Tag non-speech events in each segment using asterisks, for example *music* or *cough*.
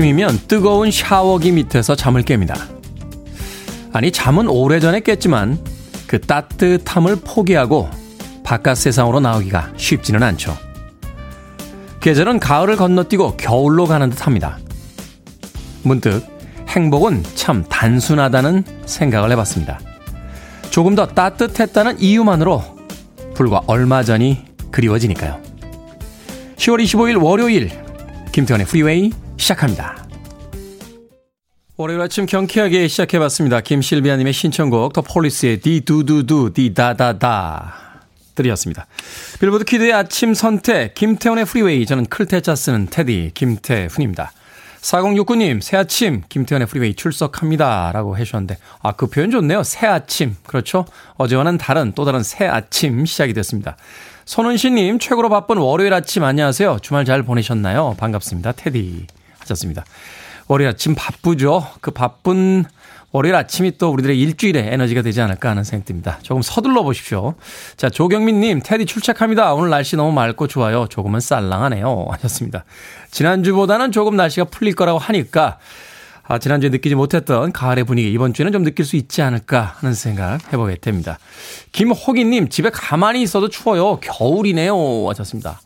아침이면 뜨거운 샤워기 밑에서 잠을 깹니다. 아니, 잠은 오래전에 깼지만 그 따뜻함을 포기하고 바깥 세상으로 나오기가 쉽지는 않죠. 계절은 가을을 건너뛰고 겨울로 가는 듯 합니다. 문득 행복은 참 단순하다는 생각을 해봤습니다. 조금 더 따뜻했다는 이유만으로 불과 얼마 전이 그리워지니까요. 10월 25일 월요일 김태훈의 프리웨이 시작합니다. 월요일 아침 경쾌하게 시작해봤습니다. 김실비아님의 신청곡 더 폴리스의 디두두두 디다다다 들이었습니다. 빌보드 kid의 아침 선택 김태훈의 프리웨이 저는 클 태 자 쓰는 태디 김태훈입니다. 4069님, 새 아침, 김태훈의 프리웨이 출석합니다. 라고 해주셨는데, 아, 그 표현 좋네요. 새 아침. 그렇죠? 어제와는 다른, 또 다른 새 아침 시작이 됐습니다. 손은시님, 최고로 바쁜 월요일 아침 안녕하세요. 주말 잘 보내셨나요? 반갑습니다. 테디. 하셨습니다. 월요일 아침 바쁘죠? 그 바쁜 월요일 아침이 또 우리들의 일주일의 에너지가 되지 않을까 하는 생각 듭니다. 조금 서둘러 보십시오. 자, 조경민님, 테디 출첵합니다. 오늘 날씨 너무 맑고 좋아요. 조금은 쌀랑하네요. *laughs* 하셨습니다. 지난주보다는 조금 날씨가 풀릴 거라고 하니까, 아, 지난주에 느끼지 못했던 가을의 분위기, 이번 주에는 좀 느낄 수 있지 않을까 하는 생각 해보게 됩니다. 김호기님, 집에 가만히 있어도 추워요. 겨울이네요. 하셨습니다.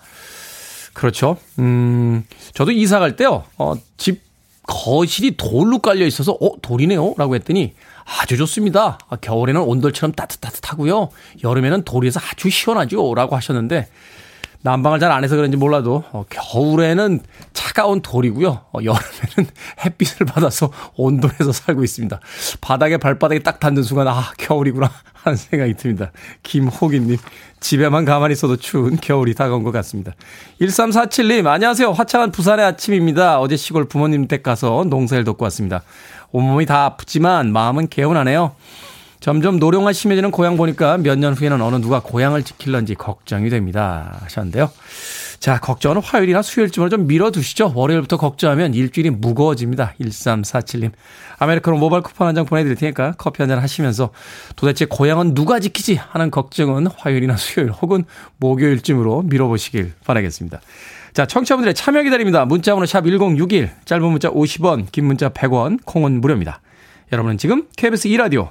그렇죠. 음, 저도 이사 갈 때요, 어, 집 거실이 돌로 깔려 있어서 어 돌이네요 라고 했더니 아주 좋습니다. 아, 겨울에는 온돌처럼 따뜻따뜻하고요. 여름에는 돌이에서 아주 시원하죠 라고 하셨는데 난방을 잘 안 해서 그런지 몰라도 어, 겨울에는 차가운 돌이고요. 어, 여름에는 *laughs* 햇빛을 받아서 온돌에서 살고 있습니다. 바닥에 발바닥이 딱 닿는 순간 아 겨울이구나 *laughs* 하는 생각이 듭니다. 김호기님 집에만 가만히 있어도 추운 겨울이 다가온 것 같습니다. 1347님 안녕하세요. 화창한 부산의 아침입니다. 어제 시골 부모님 댁 가서 농사일 돕고 왔습니다. 온몸이 다 아프지만 마음은 개운하네요. 점점 노령화 심해지는 고향 보니까 몇 년 후에는 어느 누가 고향을 지킬런지 걱정이 됩니다. 하셨는데요. 자, 걱정은 화요일이나 수요일쯤으로 좀 밀어두시죠. 월요일부터 걱정하면 일주일이 무거워집니다. 1347님. 아메리카노 모바일 쿠폰 한 장 보내드릴 테니까 커피 한 잔 하시면서 도대체 고향은 누가 지키지 하는 걱정은 화요일이나 수요일 혹은 목요일쯤으로 밀어보시길 바라겠습니다. 자, 청취자분들의 참여 기다립니다. 문자번호 샵 1061, 짧은 문자 50원, 긴 문자 100원, 콩은 무료입니다. 여러분은 지금 KBS 2라디오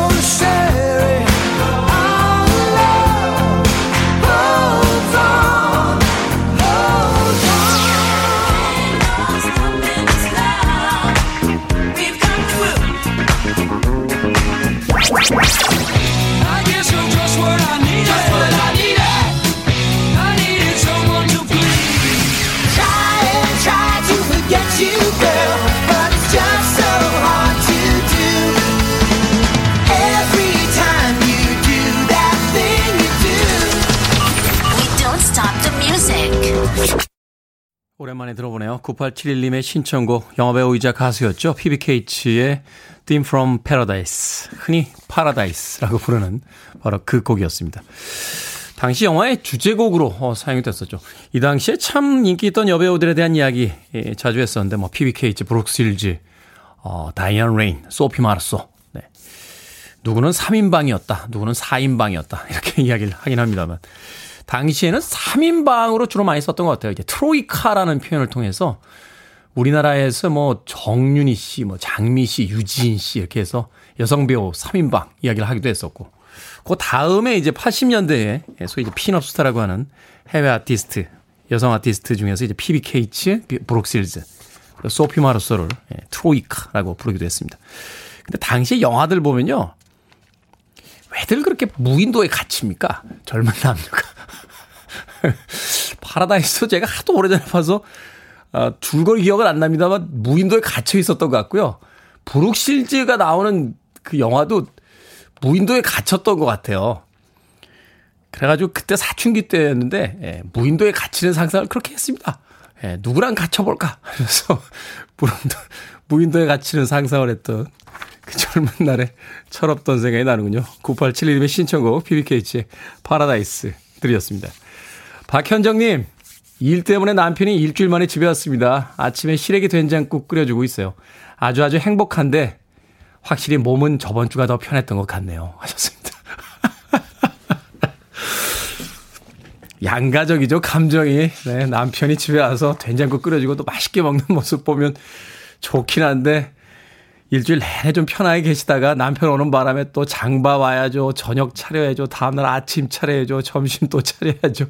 오랜만에 들어보네요. 9871님의 신청곡 영화배우이자 가수였죠. 피비 케이츠의 Theme from Paradise 흔히 파라다이스라고 부르는 바로 그 곡이었습니다. 당시 영화의 주제곡으로 어, 사용이 됐었죠. 이 당시에 참 인기 있던 여배우들에 대한 이야기 예, 자주 했었는데 뭐 피비 케이츠, 브룩 쉴즈, 어, 다이안 레인, 소피 마르소 네. 누구는 3인방이었다. 누구는 4인방이었다. 이렇게 *laughs* 이야기를 하긴 합니다만. 당시에는 3인방으로 주로 많이 썼던 것 같아요. 이제 트로이카라는 표현을 통해서 우리나라에서 뭐 정윤희 씨, 뭐 장미희 씨, 유지인 씨 이렇게 해서 여성 배우 3인방 이야기를 하기도 했었고. 그 다음에 이제 80년대에 소위 이제 pin-up 스타라고 하는 해외 아티스트, 여성 아티스트 중에서 이제 피비 케이츠, 브룩 쉴즈, 소피 마르소를 예, 트로이카라고 부르기도 했습니다. 근데 당시에 영화들 보면요. 왜들 그렇게 무인도에 갇힙니까? 젊은 남녀가. 파라다이스도 제가 하도 오래전에 봐서 아, 줄거리 기억은 안 납니다만 무인도에 갇혀 있었던 것 같고요. 브룩실즈가 나오는 그 영화도 무인도에 갇혔던 것 같아요. 그래가지고 그때 사춘기 때였는데 예, 무인도에 갇히는 상상을 그렇게 했습니다. 예, 누구랑 갇혀볼까 하면서 *laughs* 무인도, 무인도에 갇히는 상상을 했던 그 젊은 날에 철없던 생각이 나는군요. 9871님의 신청곡 피비 케이츠의 파라다이스 드렸습니다. 박현정님, 일 때문에 남편이 일주일 만에 집에 왔습니다. 아침에 시래기 된장국 끓여주고 있어요. 아주 아주 행복한데 확실히 몸은 저번 주가 더 편했던 것 같네요. 하셨습니다. *laughs* 양가적이죠 감정이 네, 남편이 집에 와서 된장국 끓여주고 또 맛있게 먹는 모습 보면 좋긴 한데 일주일 내내 좀 편하게 계시다가 남편 오는 바람에 또 장봐 와야죠. 저녁 차려야죠. 다음날 아침 차려야죠. 점심 또 차려야죠.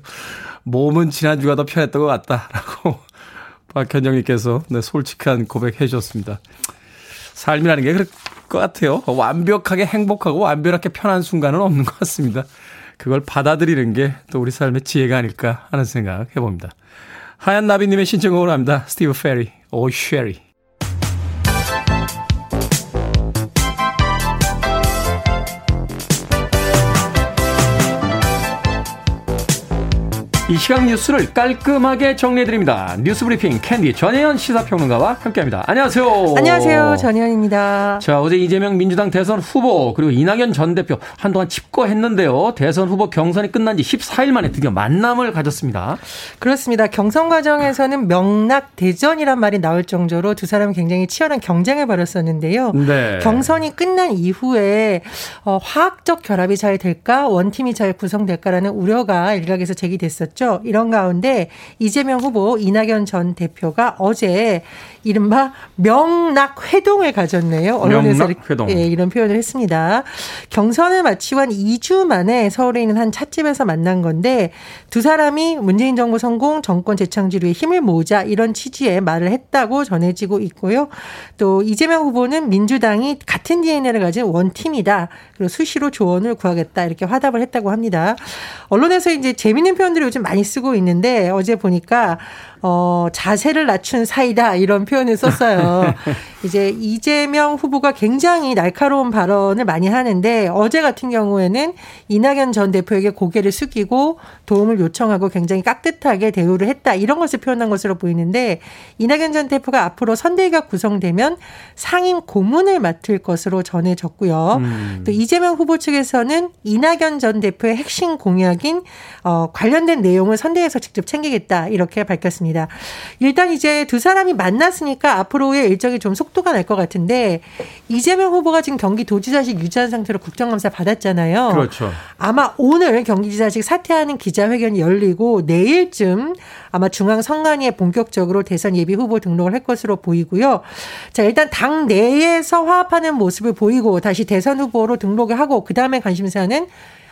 몸은 지난주가 더 편했던 것 같다라고 *laughs* 박현정님께서 네, 솔직한 고백해 주셨습니다. 삶이라는 게 그럴 것 같아요. 완벽하게 행복하고 완벽하게 편한 순간은 없는 것 같습니다. 그걸 받아들이는 게 또 우리 삶의 지혜가 아닐까 하는 생각 해봅니다. 하얀 나비님의 신청곡으로 합니다. 스티브 페리, Oh Sherrie. 이 시각 뉴스를 깔끔하게 정리해드립니다. 뉴스 브리핑 캔디 전혜연 시사평론가와 함께합니다. 안녕하세요. 안녕하세요. 전혜연입니다. 자, 어제 이재명 민주당 대선 후보 그리고 이낙연 전 대표 한동안 칩거했는데요. 대선 후보 경선이 끝난 지 14일 만에 드디어 만남을 가졌습니다. 그렇습니다. 경선 과정에서는 명락 대전이란 말이 나올 정도로 두 사람이 굉장히 치열한 경쟁을 벌였었는데요. 네. 경선이 끝난 이후에 어, 화학적 결합이 잘 될까, 원팀이 잘 구성될까라는 우려가 일각에서 제기됐었죠. 이런 가운데 이재명 후보, 이낙연 전 대표가 어제 이른바 명락 회동을 가졌네요. 언론에서 회동. 예, 이런 표현을 했습니다. 경선을 마치고 한 2주 만에 서울에 있는 한 찻집에서 만난 건데 두 사람이 문재인 정부 성공, 정권 재창출 위해 힘을 모으자 이런 취지의 말을 했다고 전해지고 있고요. 또 이재명 후보는 민주당이 같은 DNA를 가진 원팀이다. 그리고 수시로 조언을 구하겠다 이렇게 화답을 했다고 합니다. 언론에서 이제 재밌는 표현들을 요즘 많이 쓰고 있는데 어제 보니까 어, 자세를 낮춘 사이다 이런 표현을 썼어요. *laughs* 이제 이재명 후보가 굉장히 날카로운 발언을 많이 하는데 어제 같은 경우에는 이낙연 전 대표에게 고개를 숙이고 도움을 요청하고 굉장히 깍듯하게 대우를 했다 이런 것을 표현한 것으로 보이는데 이낙연 전 대표가 앞으로 선대위가 구성되면 상임 고문을 맡을 것으로 전해졌고요. 음. 또 이재명 후보 측에서는 이낙연 전 대표의 핵심 공약인 어, 관련된 내용을 선대위에서 직접 챙기겠다 이렇게 밝혔습니다. 일단 이제 두 사람이 만났으니까 앞으로의 일정이 좀 속도가 날 것 같은데 이재명 후보가 지금 경기도지사직 유지한 상태로 국정감사 받았잖아요. 그렇죠. 아마 오늘 경기지사직 사퇴하는 기자회견이 열리고 내일쯤 아마 중앙 선관위에 본격적으로 대선 예비 후보 등록을 할 것으로 보이고요. 자, 일단 당 내에서 화합하는 모습을 보이고 다시 대선 후보로 등록을 하고 그 다음에 관심사는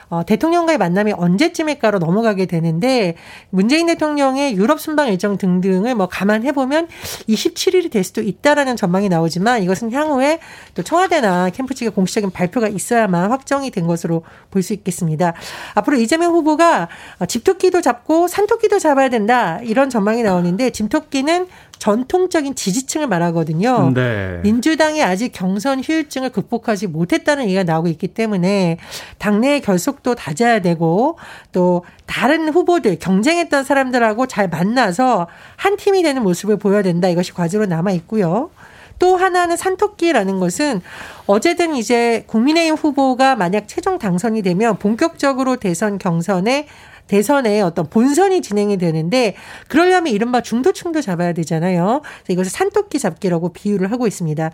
어, 대통령과의 만남이 언제쯤일까로 넘어가게 되는데 문재인 대통령의 유럽 순방 일정 등등을 뭐 감안해 보면 27일이 될 수도 있다라는 전망이 나오지만 이것은 향후에 또 청와대나 캠프 측의 공식적인 발표가 있어야만 확정이 된 것으로 볼 수 있겠습니다. 앞으로 이재명 후보가 어, 집토끼도 잡고 산토끼도 잡아야 된다 이런 전망이 나오는데 집토끼는 전통적인 지지층을 말하거든요. 네. 민주당이 아직 경선 휴일증을 극복하지 못했다는 얘기가 나오고 있기 때문에 당내의 결속도 다져야 되고 또 다른 후보들 경쟁했던 사람들하고 잘 만나서 한 팀이 되는 모습을 보여야 된다. 이것이 과제로 남아 있고요. 또 하나는 산토끼라는 것은 어제든 이제 국민의힘 후보가 만약 최종 당선이 되면 본격적으로 대선 경선에 대선에 어떤 본선이 진행이 되는데 그러려면 이른바 중도층도 잡아야 되잖아요. 그래서 이것을 산토끼 잡기라고 비유를 하고 있습니다.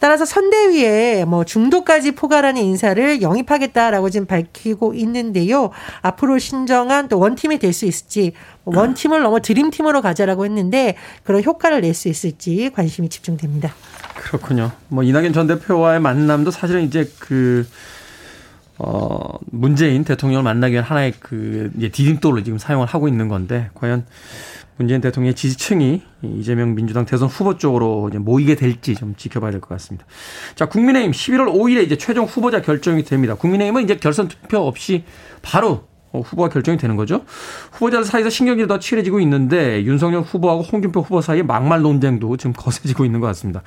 따라서 선대위에 뭐 중도까지 포괄하는 인사를 영입하겠다라고 지금 밝히고 있는데요. 앞으로 신정한 또 원팀이 될 수 있을지 원팀을 넘어 드림팀으로 가자라고 했는데 그런 효과를 낼 수 있을지 관심이 집중됩니다. 그렇군요. 뭐 이낙연 전 대표와의 만남도 사실은 이제 그 어, 문재인 대통령을 만나기 위한 하나의 그, 이제 디딤돌로 지금 사용을 하고 있는 건데, 과연 문재인 대통령의 지지층이 이재명 민주당 대선 후보 쪽으로 이제 모이게 될지 좀 지켜봐야 될 것 같습니다. 자, 국민의힘 11월 5일에 이제 최종 후보자 결정이 됩니다. 국민의힘은 이제 결선 투표 없이 바로 어, 후보가 결정이 되는 거죠. 후보자들 사이에서 신경질이 더 치열해지고 있는데 윤석열 후보하고 홍준표 후보 사이에 막말 논쟁도 지금 *laughs* 거세지고 있는 것 같습니다.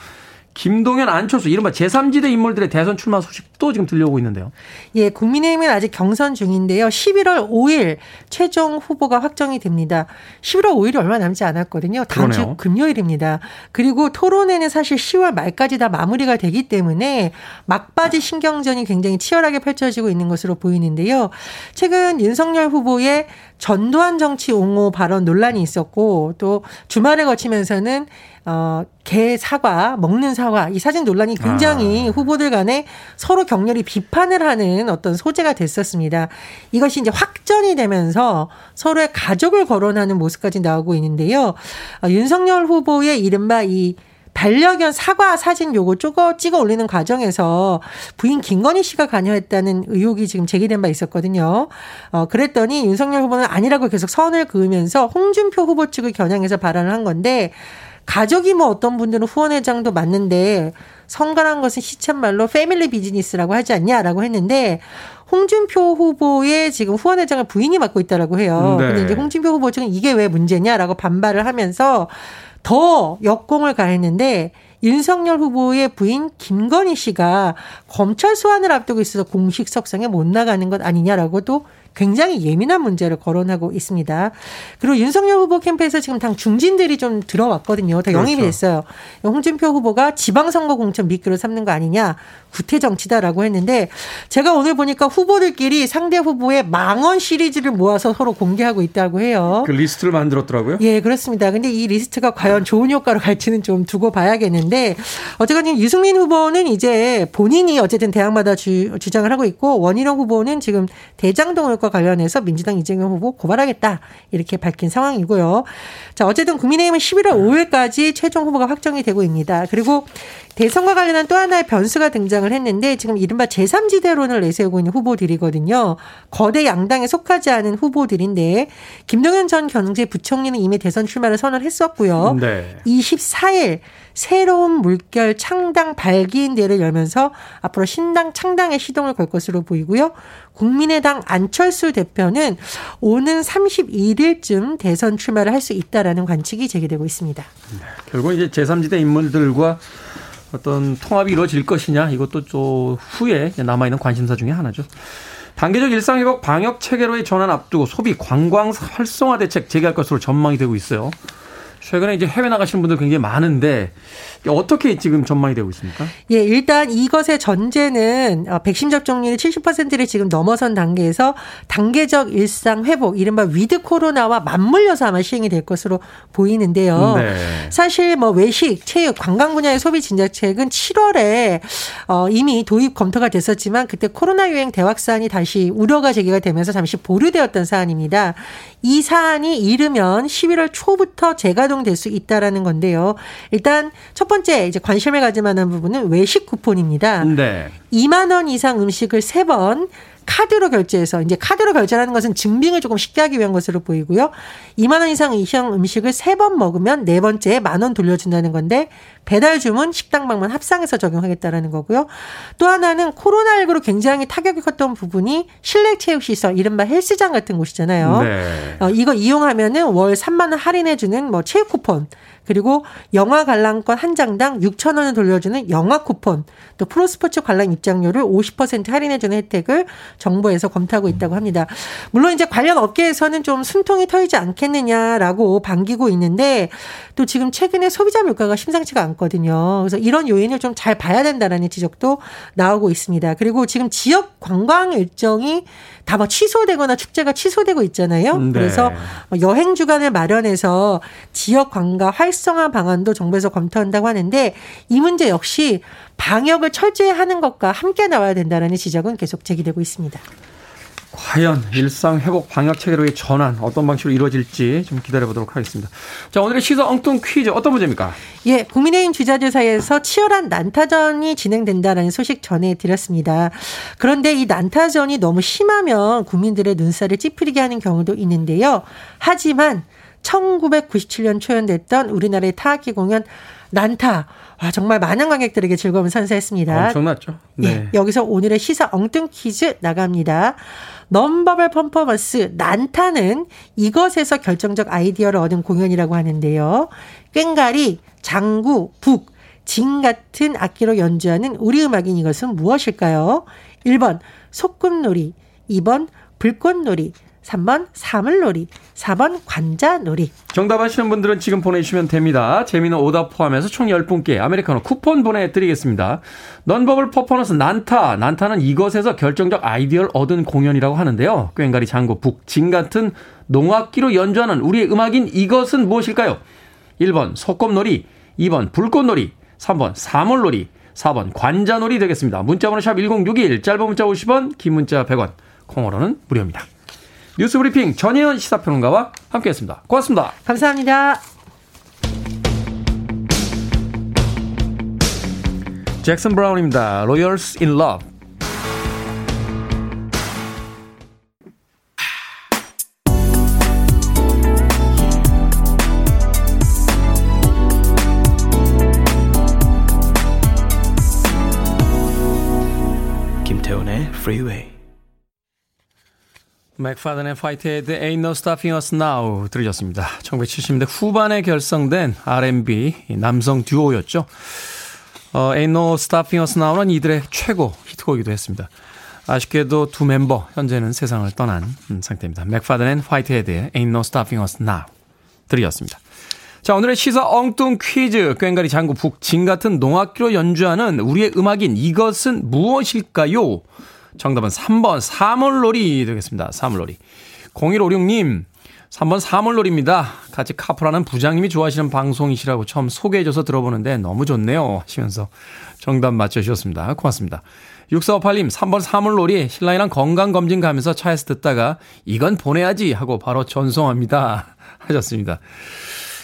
김동연, 안철수 이른바 제3지대 인물들의 대선 출마 소식도 지금 들려오고 있는데요. 예, 국민의힘은 아직 경선 중인데요. 11월 5일 최종 후보가 확정이 됩니다. 11월 5일이 얼마 남지 않았거든요. 다음. 주 금요일입니다. 그리고 토론회는 사실 10월 말까지 다 마무리가 되기 때문에 막바지 신경전이 굉장히 치열하게 펼쳐지고 있는 것으로 보이는데요. 최근 윤석열 후보의 전두환 정치 옹호 발언 논란이 있었고 또 주말을 거치면서는 어 개 사과, 먹는 사과, 이 사진 논란이 굉장히 아. 후보들 간에 서로 격렬히 비판을 하는 어떤 소재가 됐었습니다. 이것이 이제 확전이 되면서 서로의 가족을 거론하는 모습까지 나오고 있는데요. 어, 윤석열 후보의 이른바 이 반려견 사과 사진 요거 쪼거 찍어 올리는 과정에서 부인 김건희 씨가 관여했다는 의혹이 지금 제기된 바 있었거든요. 어, 그랬더니 윤석열 후보는 아니라고 계속 선을 그으면서 홍준표 후보 측을 겨냥해서 발언을 한 건데 가족이 뭐 어떤 분들은 후원회장도 맞는데 성관한 것은 시쳇말로 패밀리 비즈니스라고 하지 않냐라고 했는데 홍준표 후보의 지금 후원회장을 부인이 맡고 있다라고 해요. 네. 근데 이제 홍준표 후보 측은 이게 왜 문제냐라고 반발을 하면서 더 역공을 가했는데 윤석열 후보의 부인 김건희 씨가 검찰 소환을 앞두고 있어서 공식 석상에 못 나가는 것 아니냐라고도 굉장히 예민한 문제를 거론하고 있습니다. 그리고 윤석열 후보 캠프에서 지금 당 중진들이 좀 들어왔거든요. 다 영입이 그렇죠. 됐어요. 홍준표 후보가 지방선거 공천 미끼로 삼는 거 아니냐. 구태 정치다라고 했는데 제가 오늘 보니까 후보들끼리 상대 후보의 망언 시리즈를 모아서 서로 공개하고 있다고 해요. 그 리스트를 만들었더라고요. 예, 그렇습니다. 근데 이 리스트가 과연 좋은 효과로 갈지는 좀 두고 봐야겠는데, 어쨌건 지금 유승민 후보는 이제 본인이 어쨌든 대학마다 주, 주장을 하고 있고, 원희룡 후보는 지금 대장동 의혹과 관련해서 민주당 이재명 후보 고발하겠다. 이렇게 밝힌 상황이고요. 자, 어쨌든 국민의힘은 11월 5일까지 최종 후보가 확정이 되고 있습니다. 그리고 대선과 관련한 또 하나의 변수가 등장을 했는데 지금 이른바 제3지대론을 내세우고 있는 후보들이거든요. 거대 양당에 속하지 않은 후보들인데 김동연 전 경제부총리는 이미 대선 출마를 선언했었고요. 네. 24일 새로운 물결 창당 발기인대를 열면서 앞으로 신당 창당의 시동을 걸 것으로 보이고요. 국민의당 안철수 대표는 오는 31일쯤 대선 출마를 할 수 있다라는 관측이 제기되고 있습니다. 결국 이제 제3지대 인물들과 어떤 통합이 이루어질 것이냐 이것도 또 후에 남아있는 관심사 중에 하나죠. 단계적 일상회복 방역 체계로의 전환 앞두고 소비 관광 활성화 대책 재개할 것으로 전망이 되고 있어요. 최근에 이제 해외 나가시는 분들 굉장히 많은데 어떻게 지금 전망이 되고 있습니까? 예, 일단 이것의 전제는 어, 백신 접종률이 70%를 지금 넘어선 단계에서 단계적 일상 회복, 이른바 위드 코로나와 맞물려서 아마 시행이 될 것으로 보이는데요. 네. 사실 뭐 외식, 체육, 관광 분야의 소비 진작책은 7월에 어, 이미 도입 검토가 됐었지만 그때 코로나 유행 대확산이 다시 우려가 제기가 되면서 잠시 보류되었던 사안입니다. 이 사안이 이르면 11월 초부터 재가동될 수 있다라는 건데요. 일단 첫 번째 이제 관심을 가질 만한 부분은 외식 쿠폰입니다. 네. 2만 원 이상 음식을 세번 카드로 결제해서 이제 카드로 결제하는 것은 증빙을 조금 쉽게 하기 위한 것으로 보이고요. 2만 원 이상 이상 음식을 세 번 먹으면 네 번째에 만 원 돌려준다는 건데 배달 주문 식당 방문 합상해서 적용하겠다라는 거고요. 또 하나는 코로나19로 굉장히 타격이 컸던 부분이 실내 체육 시설 이른바 헬스장 같은 곳이잖아요. 네. 어, 이거 이용하면은 월 3만 원 할인해 주는 뭐 체육 쿠폰 그리고 영화 관람권 한 장당 6천 원을 돌려주는 영화 쿠폰 또 프로스포츠 관람 입장료를 50% 할인해주는 혜택을 정부에서 검토하고 있다고 합니다. 물론 이제 관련 업계에서는 좀 숨통이 터이지 않겠느냐라고 반기고 있는데 또 지금 최근에 소비자 물가가 심상치가 않거든요. 그래서 이런 요인을 좀 잘 봐야 된다라는 지적도 나오고 있습니다. 그리고 지금 지역 관광 일정이 다뭐 취소되거나 축제가 취소되고 있잖아요. 네. 그래서 뭐 여행 주간을 마련해서 지역 관광 활성 화 방안도 정부에서 검토한다고 하는데 이 문제 역시 방역을 철저히 하는 것과 함께 나와야 된다라는 지적은 계속 제기되고 있습니다. 과연 일상 회복 방역 체계로의 전환 어떤 방식으로 이루어질지 좀 기다려 보도록 하겠습니다. 자 오늘의 시사 엉뚱 퀴즈 어떤 문제입니까? 예, 국민의힘 주자들 사이에서 치열한 난타전이 진행된다라는 소식 전해드렸습니다. 그런데 이 난타전이 너무 심하면 국민들의 눈살을 찌푸리게 하는 경우도 있는데요. 하지만 1997년 초연됐던 우리나라의 타악기 공연 난타. 와, 정말 많은 관객들에게 즐거움을 선사했습니다. 엄청났죠. 네. 예, 여기서 오늘의 시사 엉뚱 퀴즈 나갑니다. 넘버벌 퍼포먼스 난타는 이것에서 결정적 아이디어를 얻은 공연이라고 하는데요. 꽹가리, 장구, 북, 진 같은 악기로 연주하는 우리 음악인 이것은 무엇일까요? 1번 소꿉놀이, 2번 불꽃놀이, 3번 사물놀이, 4번 관자놀이. 정답 아시는 분들은 지금 보내주시면 됩니다. 재미는 오답 포함해서 총 10분께 아메리카노 쿠폰 보내드리겠습니다. 넌버블 퍼포먼스 난타. 난타는 이것에서 결정적 아이디어를 얻은 공연이라고 하는데요. 꽹가리 장구 북, 진 같은 농악기로 연주하는 우리의 음악인 이것은 무엇일까요? 1번 소꿉놀이, 2번 불꽃놀이, 3번 사물놀이, 4번 관자놀이 되겠습니다. 문자번호 샵 1061, 짧은 문자 50원, 긴 문자 100원, 콩으로는 무료입니다. 뉴스 브리핑 전혜연 시사평론가와 함께했습니다. 고맙습니다. 감사합니다. 잭슨 브라운입니다. Royals in Love. 김태훈의 Freeway. 맥파든 and 화이트헤드 Ain't No Stopping Us Now 들으셨습니다. 1970년대 후반에 결성된 R&B 남성 듀오였죠. 어, Ain't No Stopping Us Now는 이들의 최고 히트곡이기도 했습니다. 아쉽게도 두 멤버 현재는 세상을 떠난 상태입니다. 맥파든 and 화이트헤드의 Ain't No Stopping Us Now 들으셨습니다. 자, 오늘의 시사 엉뚱 퀴즈. 꽹과리 장구 북 징 같은 농악기로 연주하는 우리의 음악인 이것은 무엇일까요? 정답은 3번 사물놀이 되겠습니다. 사물놀이. 0156님, 3번 사물놀이입니다. 같이 카풀하는 부장님이 좋아하시는 방송이시라고 처음 소개해줘서 들어보는데 너무 좋네요. 하시면서 정답 맞춰주셨습니다. 고맙습니다. 6458님, 3번 사물놀이 신랑이랑 건강검진 가면서 차에서 듣다가 이건 보내야지 하고 바로 전송합니다. *laughs* 하셨습니다.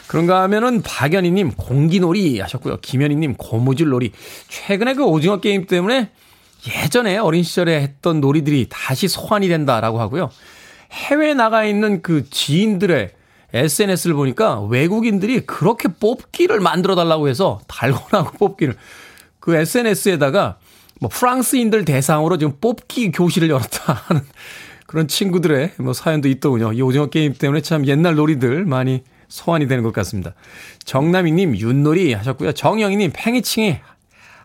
그런가 하면은 박연희님 공기놀이 하셨고요. 김현희님 고무줄놀이. 최근에 그 오징어 게임 때문에 예전에 어린 시절에 했던 놀이들이 다시 소환이 된다라고 하고요. 해외에 나가 있는 그 지인들의 SNS를 보니까 외국인들이 그렇게 뽑기를 만들어 달라고 해서 달고나고 *laughs* 뽑기를 그 SNS에다가 뭐 프랑스인들 대상으로 지금 뽑기 교실을 열었다 하는 *laughs* 그런 친구들의 뭐 사연도 있더군요. 이 오징어 게임 때문에 참 옛날 놀이들 많이 소환이 되는 것 같습니다. 정남이님 윷놀이 하셨고요. 정영희님 팽이칭이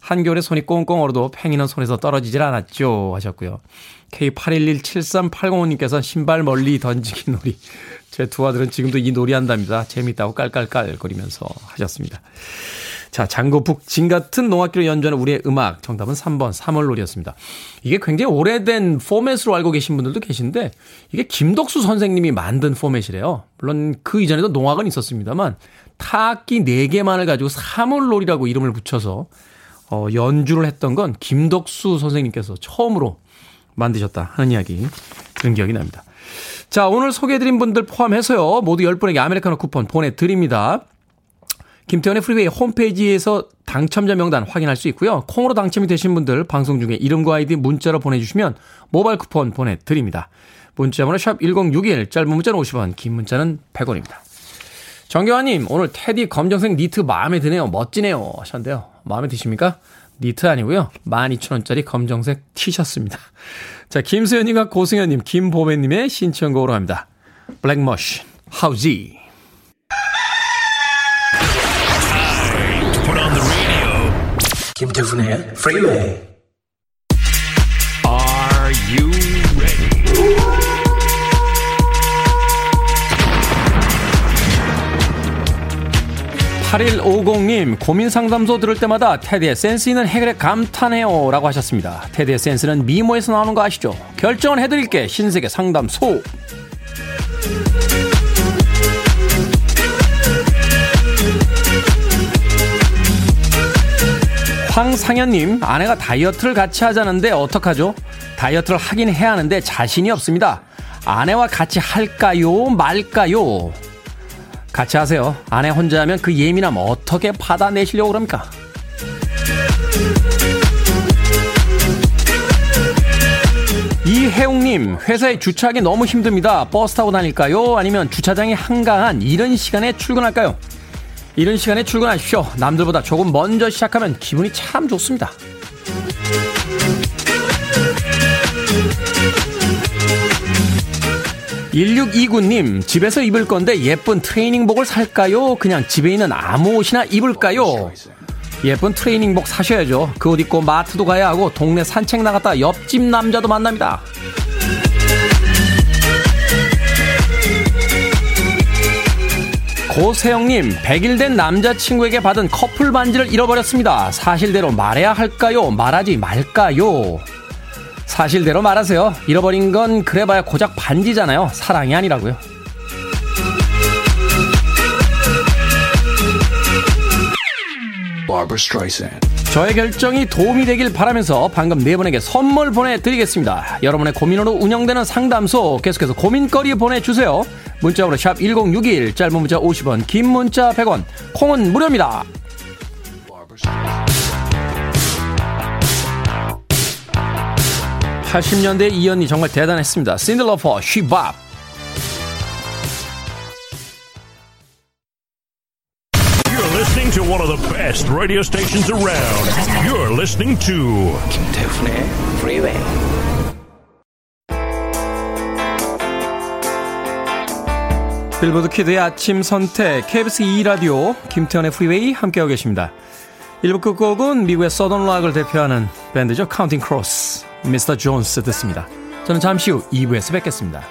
한겨울에 손이 꽁꽁 얼어도 팽이는 손에서 떨어지질 않았죠 하셨고요. K81173805님께서 신발 멀리 던지기 놀이. 제 두 아들은 지금도 이 놀이 한답니다. 재밌다고 깔깔깔 거리면서 하셨습니다. 자, 장고북 진 같은 농악기로 연주하는 우리의 음악. 정답은 3번 3월 놀이였습니다. 이게 굉장히 오래된 포맷으로 알고 계신 분들도 계신데 이게 김덕수 선생님이 만든 포맷이래요. 물론 그 이전에도 농악은 있었습니다만 타악기 4개만을 가지고 사물놀이라고 이름을 붙여서 어, 연주를 했던 건 김덕수 선생님께서 처음으로 만드셨다 하는 이야기 들은 기억이 납니다. 자, 오늘 소개해드린 분들 포함해서요. 모두 10분에게 아메리카노 쿠폰 보내드립니다. 김태훈의 프리웨이 홈페이지에서 당첨자 명단 확인할 수 있고요. 콩으로 당첨이 되신 분들 방송 중에 이름과 아이디 문자로 보내주시면 모바일 쿠폰 보내드립니다. 문자번호 샵 1061, 짧은 문자는 50원, 긴 문자는 100원입니다. 정경환님, 오늘 테디 검정색 니트 마음에 드네요. 멋지네요. 하셨는데요. 마음에 드십니까? 니트 아니고요. 12,000원짜리 검정색 티셔츠입니다. 자, 김수현님과 고승현님, 김보배님의 신청곡으로 합니다. 블랙머신, 하우지. 김태훈의 Freeway. Are 8150님, 고민 상담소 들을 때마다 테디의 센스 있는 해결에 감탄해요. 라고 하셨습니다. 테디의 센스는 미모에서 나오는 거 아시죠? 결정은 해드릴게. 신세계 상담소. 황상현님, 아내가 다이어트를 같이 하자는데 어떡하죠? 다이어트를 하긴 해야 하는데 자신이 없습니다. 아내와 같이 할까요? 말까요? 같이 하세요. 아내 혼자 하면 그 예민함 어떻게 받아내시려고 그럽니까? 이혜웅님, 회사에 주차하기 너무 힘듭니다. 버스 타고 다닐까요? 아니면 주차장이 한가한 이른 시간에 출근할까요? 이른 시간에 출근하십시오. 남들보다 조금 먼저 시작하면 기분이 참 좋습니다. 1629님, 집에서 입을 건데 예쁜 트레이닝복을 살까요? 그냥 집에 있는 아무 옷이나 입을까요? 예쁜 트레이닝복 사셔야죠. 그 옷 입고 마트도 가야 하고 동네 산책 나갔다 옆집 남자도 만납니다. 고세영님, 100일 된 남자친구에게 받은 커플 반지를 잃어버렸습니다. 사실대로 말해야 할까요? 말하지 말까요? 사실대로 말하세요. 잃어버린 건 그래봐야 고작 반지잖아요. 사랑이 아니라고요. Streisand. 저의 결정이 도움이 되길 바라면서 방금 네 분에게 선물 보내드리겠습니다. 여러분의 고민으로 운영되는 상담소 계속해서 고민거리 보내주세요. 문자로 샵 1061, 짧은 문자 50원, 긴 문자 100원, 콩은 무료입니다. 80년대 이 언니 정말 대단했습니다. 신디 로퍼, She Bop. You're listening to one of the best radio stations around. You're listening to 김태훈의 Freeway. Billboard Kid의 아침 선택 KBS 2 라디오 김태훈의 Freeway 함께하고 계십니다. 1부 끝곡은 미국의 Southern rock을 대표하는 밴드죠. Counting Crows, Mr. Jones 듣습니다. 저는 잠시 후 2부에서 뵙겠습니다.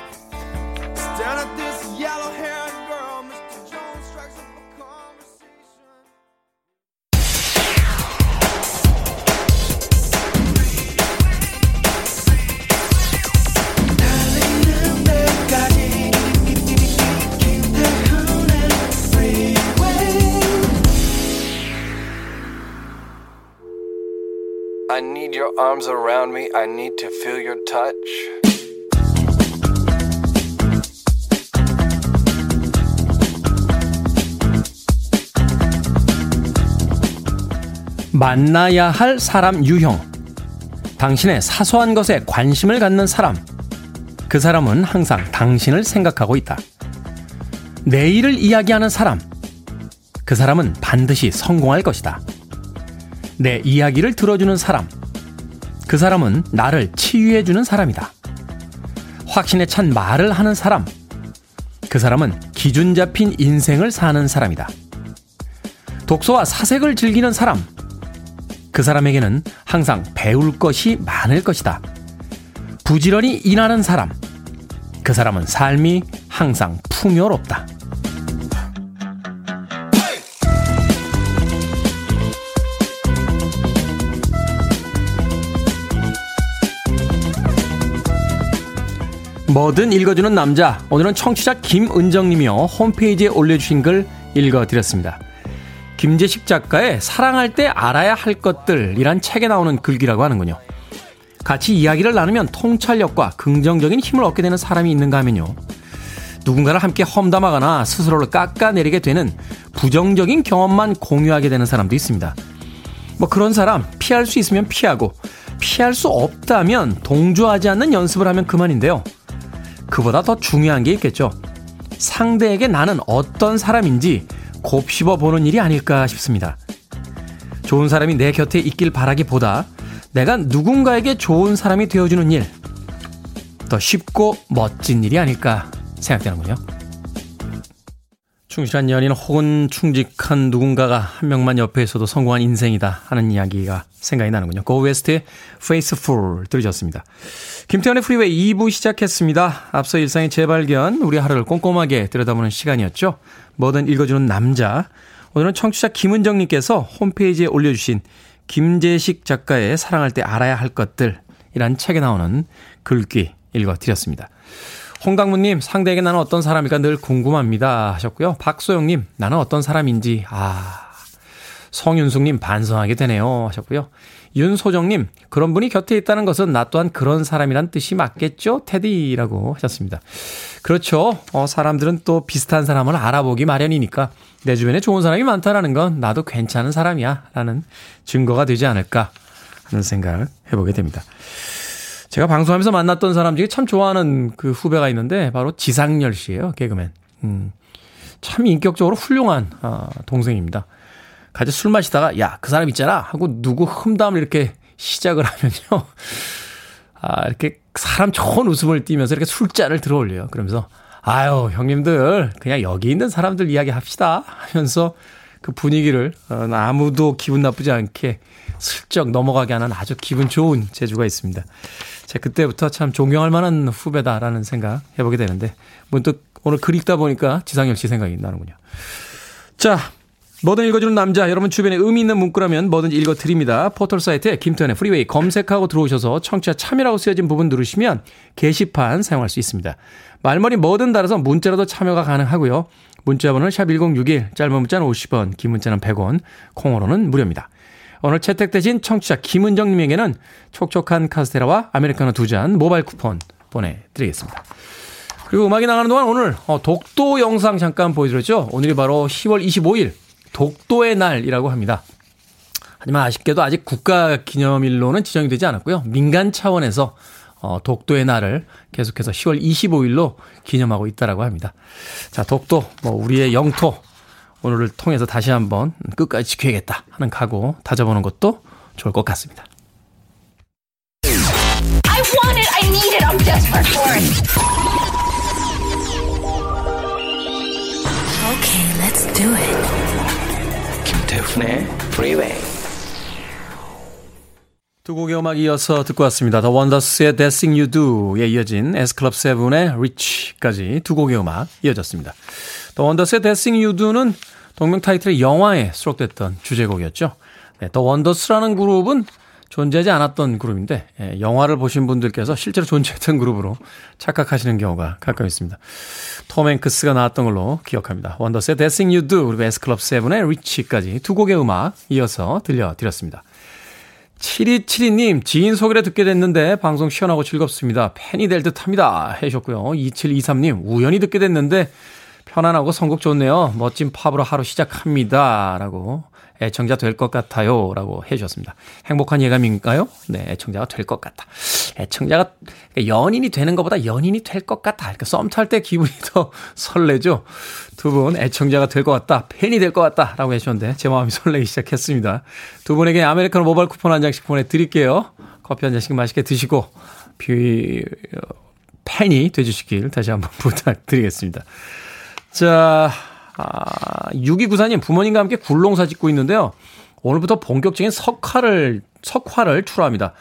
Your arms around me. I need to feel your touch. 만나야 할 사람 유형. 당신의 사소한 것에 관심을 갖는 사람. 그 사람은 항상 당신을 생각하고 있다. 내일을 이야기하는 사람. 그 사람은 반드시 성공할 것이다. 내 이야기를 들어주는 사람. 그 사람은 나를 치유해주는 사람이다. 확신에 찬 말을 하는 사람. 그 사람은 기준 잡힌 인생을 사는 사람이다. 독서와 사색을 즐기는 사람. 그 사람에게는 항상 배울 것이 많을 것이다. 부지런히 일하는 사람. 그 사람은 삶이 항상 풍요롭다. 뭐든 읽어주는 남자. 오늘은 청취자 김은정님이요. 홈페이지에 올려주신 글 읽어드렸습니다. 김재식 작가의 사랑할 때 알아야 할 것들이란 책에 나오는 글귀라고 하는군요. 같이 이야기를 나누면 통찰력과 긍정적인 힘을 얻게 되는 사람이 있는가 하면요. 누군가를 함께 험담하거나 스스로를 깎아내리게 되는 부정적인 경험만 공유하게 되는 사람도 있습니다. 뭐 그런 사람 피할 수 있으면 피하고 피할 수 없다면 동조하지 않는 연습을 하면 그만인데요. 그보다 더 중요한 게 있겠죠. 상대에게 나는 어떤 사람인지 곱씹어 보는 일이 아닐까 싶습니다. 좋은 사람이 내 곁에 있길 바라기보다 내가 누군가에게 좋은 사람이 되어주는 일, 더 쉽고 멋진 일이 아닐까 생각되는군요. 충실한 연인 혹은 충직한 누군가가 한 명만 옆에 있어도 성공한 인생이다 하는 이야기가 생각이 나는군요. 고 웨스트의 Faithful 들으셨습니다. 김태현의 프리웨이 2부 시작했습니다. 앞서 일상의 재발견, 우리 하루를 꼼꼼하게 들여다보는 시간이었죠. 뭐든 읽어주는 남자. 오늘은 청취자 김은정님께서 홈페이지에 올려주신 김재식 작가의 사랑할 때 알아야 할 것들이란 책에 나오는 글귀 읽어드렸습니다. 홍강무님, 상대에게 나는 어떤 사람일까 늘 궁금합니다. 하셨고요. 박소영님, 나는 어떤 사람인지, 아. 성윤숙님, 반성하게 되네요. 하셨고요. 윤소정님, 그런 분이 곁에 있다는 것은 나 또한 그런 사람이란 뜻이 맞겠죠? 테디라고 하셨습니다. 그렇죠. 어, 사람들은 또 비슷한 사람을 알아보기 마련이니까 내 주변에 좋은 사람이 많다라는 건 나도 괜찮은 사람이야. 라는 증거가 되지 않을까 하는 생각을 해보게 됩니다. 제가 방송하면서 만났던 사람 중에 참 좋아하는 그 후배가 있는데 바로 지상열 씨예요. 개그맨. 음. 참 인격적으로 훌륭한 아, 동생입니다. 같이 술 마시다가 야 그 사람 있잖아 하고 누구 흠담을 이렇게 시작을 하면요. 아 이렇게 사람 좋은 웃음을 띠면서 이렇게 술잔을 들어 올려요. 그러면서 아유 형님들 그냥 여기 있는 사람들 이야기 합시다 하면서 그 분위기를 어, 아무도 기분 나쁘지 않게 슬쩍 넘어가게 하는 아주 기분 좋은 재주가 있습니다. 제가 그때부터 참 존경할 만한 후배다라는 생각 해보게 되는데 문득 오늘 글 읽다 보니까 지상열 씨 생각이 나는군요. 자, 뭐든 읽어주는 남자 여러분 주변에 의미 있는 문구라면 뭐든 읽어드립니다. 포털 사이트에 김태훈의 Freeway 검색하고 들어오셔서 청취자 참여라고 쓰여진 부분 누르시면 게시판 사용할 수 있습니다. 말머리 뭐든 달아서 문자로도 참여가 가능하고요. 문자 번호는 샵 1061, 짧은 문자는 50원, 긴 문자는 100원, 콩으로는 무료입니다. 오늘 채택되신 청취자 김은정님에게는 촉촉한 카스테라와 아메리카노 두 잔 모바일 쿠폰 보내드리겠습니다. 그리고 음악이 나가는 동안 오늘 어, 독도 영상 잠깐 보여드렸죠. 오늘이 바로 10월 25일 독도의 날이라고 합니다. 하지만 아쉽게도 아직 국가 기념일로는 지정이 되지 않았고요. 민간 차원에서 어, 독도의 날을 계속해서 10월 25일로 기념하고 있다라고 합니다. 자, 독도, 뭐 우리의 영토 오늘을 통해서 다시 한번 끝까지 지켜야겠다 하는 각오 다져보는 것도 좋을 것 같습니다. I want it. I need it. I'm desperate for it. Okay, let's do it. 김태훈의 Freeway. 두 곡의 음악 이어서 듣고 왔습니다. The Wonders의 Dancing You Do에 이어진 S클럽 7의 Rich까지 두 곡의 음악 이어졌습니다. The Wonders의 Dancing You Do는 동명 타이틀의 영화에 수록됐던 주제곡이었죠. 네, The Wonders라는 그룹은 존재하지 않았던 그룹인데 예, 영화를 보신 분들께서 실제로 존재했던 그룹으로 착각하시는 경우가 가끔 있습니다. 톰 행크스가 나왔던 걸로 기억합니다. 원더스의 Dancing You Do 그리고 S클럽 7의 Rich까지 두 곡의 음악 이어서 들려드렸습니다. 7272님, 지인 소개를 듣게 됐는데 방송 시원하고 즐겁습니다. 팬이 될 듯 합니다. 해주셨고요. 2723님, 우연히 듣게 됐는데 편안하고 선곡 좋네요. 멋진 팝으로 하루 시작합니다. 라고 애청자 될 것 같아요. 라고 해주셨습니다. 행복한 예감인가요? 네, 애청자가 될 것 같다. 애청자가, 연인이 되는 것보다 연인이 될 것 같다. 그러니까 썸 탈 때 기분이 *laughs* 더 설레죠. 두 분 애청자가 될 것 같다. 팬이 될 것 같다. 라고 해주셨는데 제 마음이 *laughs* 설레기 시작했습니다. 두 분에게 아메리카노 모바일 쿠폰 한 장씩 보내드릴게요. 커피 한 잔씩 맛있게 드시고, 비, 어, 팬이 돼주시길 다시 한번 *laughs* 부탁드리겠습니다. 자, 아, 6294님 부모님과 함께 굴농사 짓고 있는데요. 오늘부터 본격적인 석화를, 석화를 출하합니다.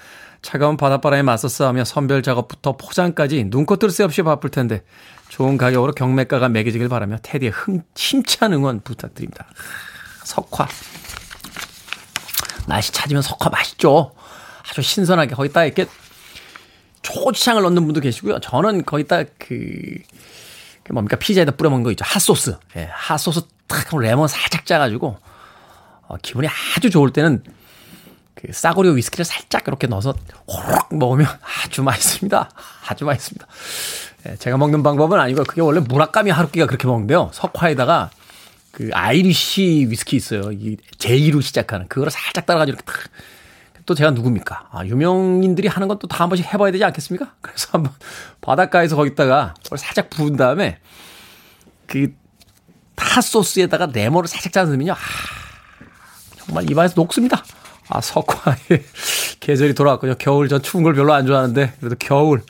차가운 바닷바람에 맞서 싸우며 선별 작업부터 포장까지 눈꽃들 새 없이 바쁠 텐데 좋은 가격으로 경매가가 매겨지길 바라며 테디의 흥, 힘찬 응원 부탁드립니다. 석화. 날씨 찾으면 석화 맛있죠? 아주 신선하게 거기다 이렇게 초장을 넣는 분도 계시고요. 저는 거기다 그, 그 뭡니까 피자에다 뿌려 먹는 거 있죠. 핫소스. 예, 핫소스 탁 레몬 살짝 짜가지고 어, 기분이 아주 좋을 때는 그 싸구려 위스키를 살짝 이렇게 넣어서 호록 먹으면 아주 맛있습니다. 아주 맛있습니다. 예, 제가 먹는 방법은 아니고 그게 원래 무라카미 하루키가 그렇게 먹는데요. 석화에다가 그 Irish 위스키 있어요. 이 J로 시작하는 그거를 살짝 따라가지고 이렇게 탁. 또 제가 누굽니까? 아, 유명인들이 하는 건 또 다 한 번씩 해봐야 되지 않겠습니까? *laughs* 그래서 한번 바닷가에서 거기다가 그걸 살짝 부은 다음에 그 핫소스에다가 네모를 살짝 짜서 넣으면요. 아, 정말 입안에서 녹습니다. 아, 석화의 *laughs* 계절이 돌아왔군요. 겨울 전 추운 걸 별로 안 좋아하는데 그래도 겨울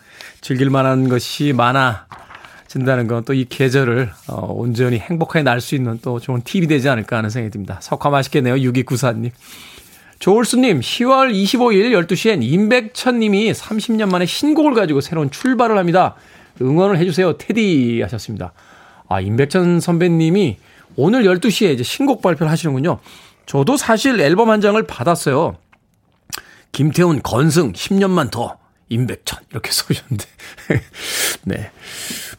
즐길 만한 것이 많아진다는 건 또 이 계절을 어, 온전히 행복하게 날 수 있는 또 좋은 팁이 되지 않을까 하는 생각이 듭니다. 석화 맛있겠네요. 6294님. 조울수님, 10월 25일 12시엔 임백천님이 30년 만에 신곡을 가지고 새로운 출발을 합니다. 응원을 해주세요. 테디 하셨습니다. 아, 임백천 선배님이 오늘 12시에 이제 신곡 발표를 하시는군요. 저도 사실 앨범 한 장을 받았어요. 김태훈 건승 10년만 더 임백천 이렇게 *laughs* 써주셨는데 네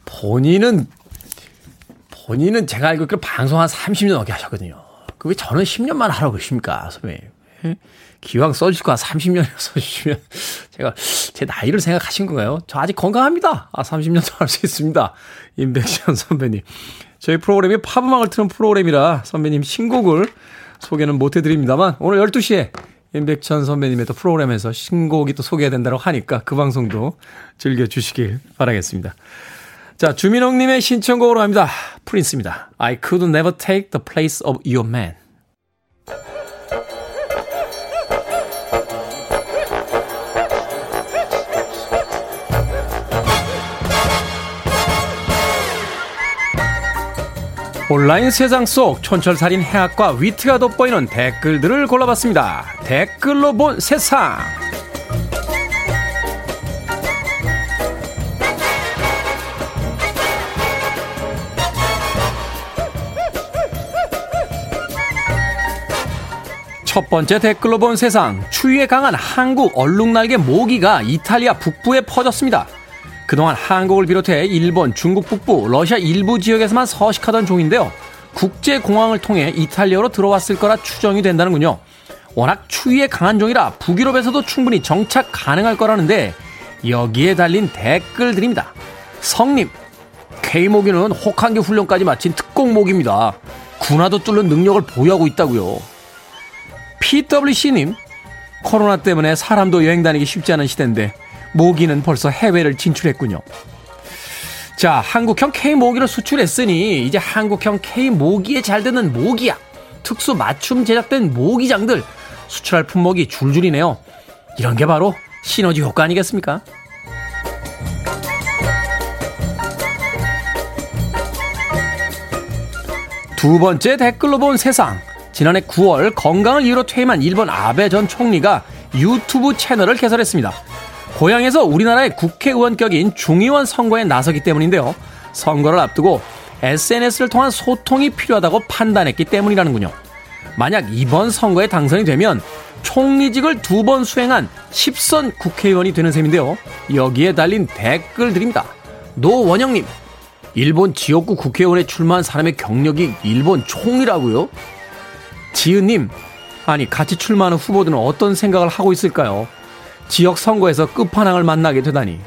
본인은 본인은 제가 알고 있기로 방송 한 30년 넘게 하셨거든요. 그왜 저는 10년만 하라고 그러십니까 선배님. 예? 기왕 써주실 거 한 30년이나 써주시면 *laughs* 제가 제 나이를 생각하신 건가요? 저 아직 건강합니다. 아 30년 더 할 수 있습니다. 임백천 선배님. 저희 프로그램이 팝음악을 트는 프로그램이라 선배님 신곡을 소개는 못 해드립니다만 오늘 12시에 임백천 선배님의 또 프로그램에서 신곡이 또 소개된다고 하니까 그 방송도 즐겨주시길 바라겠습니다. 자, 주민홍님의 신청곡으로 합니다. 프린스입니다. I could never take the place of your man. 온라인 세상 속 촌철살인 해학과 위트가 돋보이는 댓글들을 골라봤습니다. 댓글로 본 세상. 첫 번째 댓글로 본 세상. 추위에 강한 한국 얼룩날개 모기가 이탈리아 북부에 퍼졌습니다. 그동안 한국을 비롯해 일본, 중국 북부, 러시아 일부 지역에서만 서식하던 종인데요. 국제공항을 통해 이탈리아로 들어왔을 거라 추정이 된다는군요. 워낙 추위에 강한 종이라 북유럽에서도 충분히 정착 가능할 거라는데 여기에 달린 댓글들입니다. 성님, K모기는 혹한기 훈련까지 마친 특공모기입니다. 군화도 뚫는 능력을 보유하고 있다고요. PWC님, 코로나 때문에 사람도 여행 다니기 쉽지 않은 시대인데 모기는 벌써 해외를 진출했군요. 자, 한국형 K모기를 수출했으니 이제 한국형 K모기에 잘 되는 모기약, 특수 맞춤 제작된 모기장들 수출할 품목이 줄줄이네요. 이런 게 바로 시너지 효과 아니겠습니까? 두 번째 댓글로 본 세상. 지난해 9월 건강을 이유로 퇴임한 일본 아베 전 총리가 유튜브 채널을 개설했습니다. 고향에서 우리나라의 국회의원격인 중의원 선거에 나서기 때문인데요. 선거를 앞두고 SNS를 통한 소통이 필요하다고 판단했기 때문이라는군요. 만약 이번 선거에 당선이 되면 총리직을 두 번 수행한 10선 국회의원이 되는 셈인데요. 여기에 달린 댓글들입니다. 노원영님, 일본 지역구 국회의원에 출마한 사람의 경력이 일본 총리라고요? 지은님, 아니 같이 출마하는 후보들은 어떤 생각을 하고 있을까요? 지역 선거에서 끝판왕을 만나게 되다니.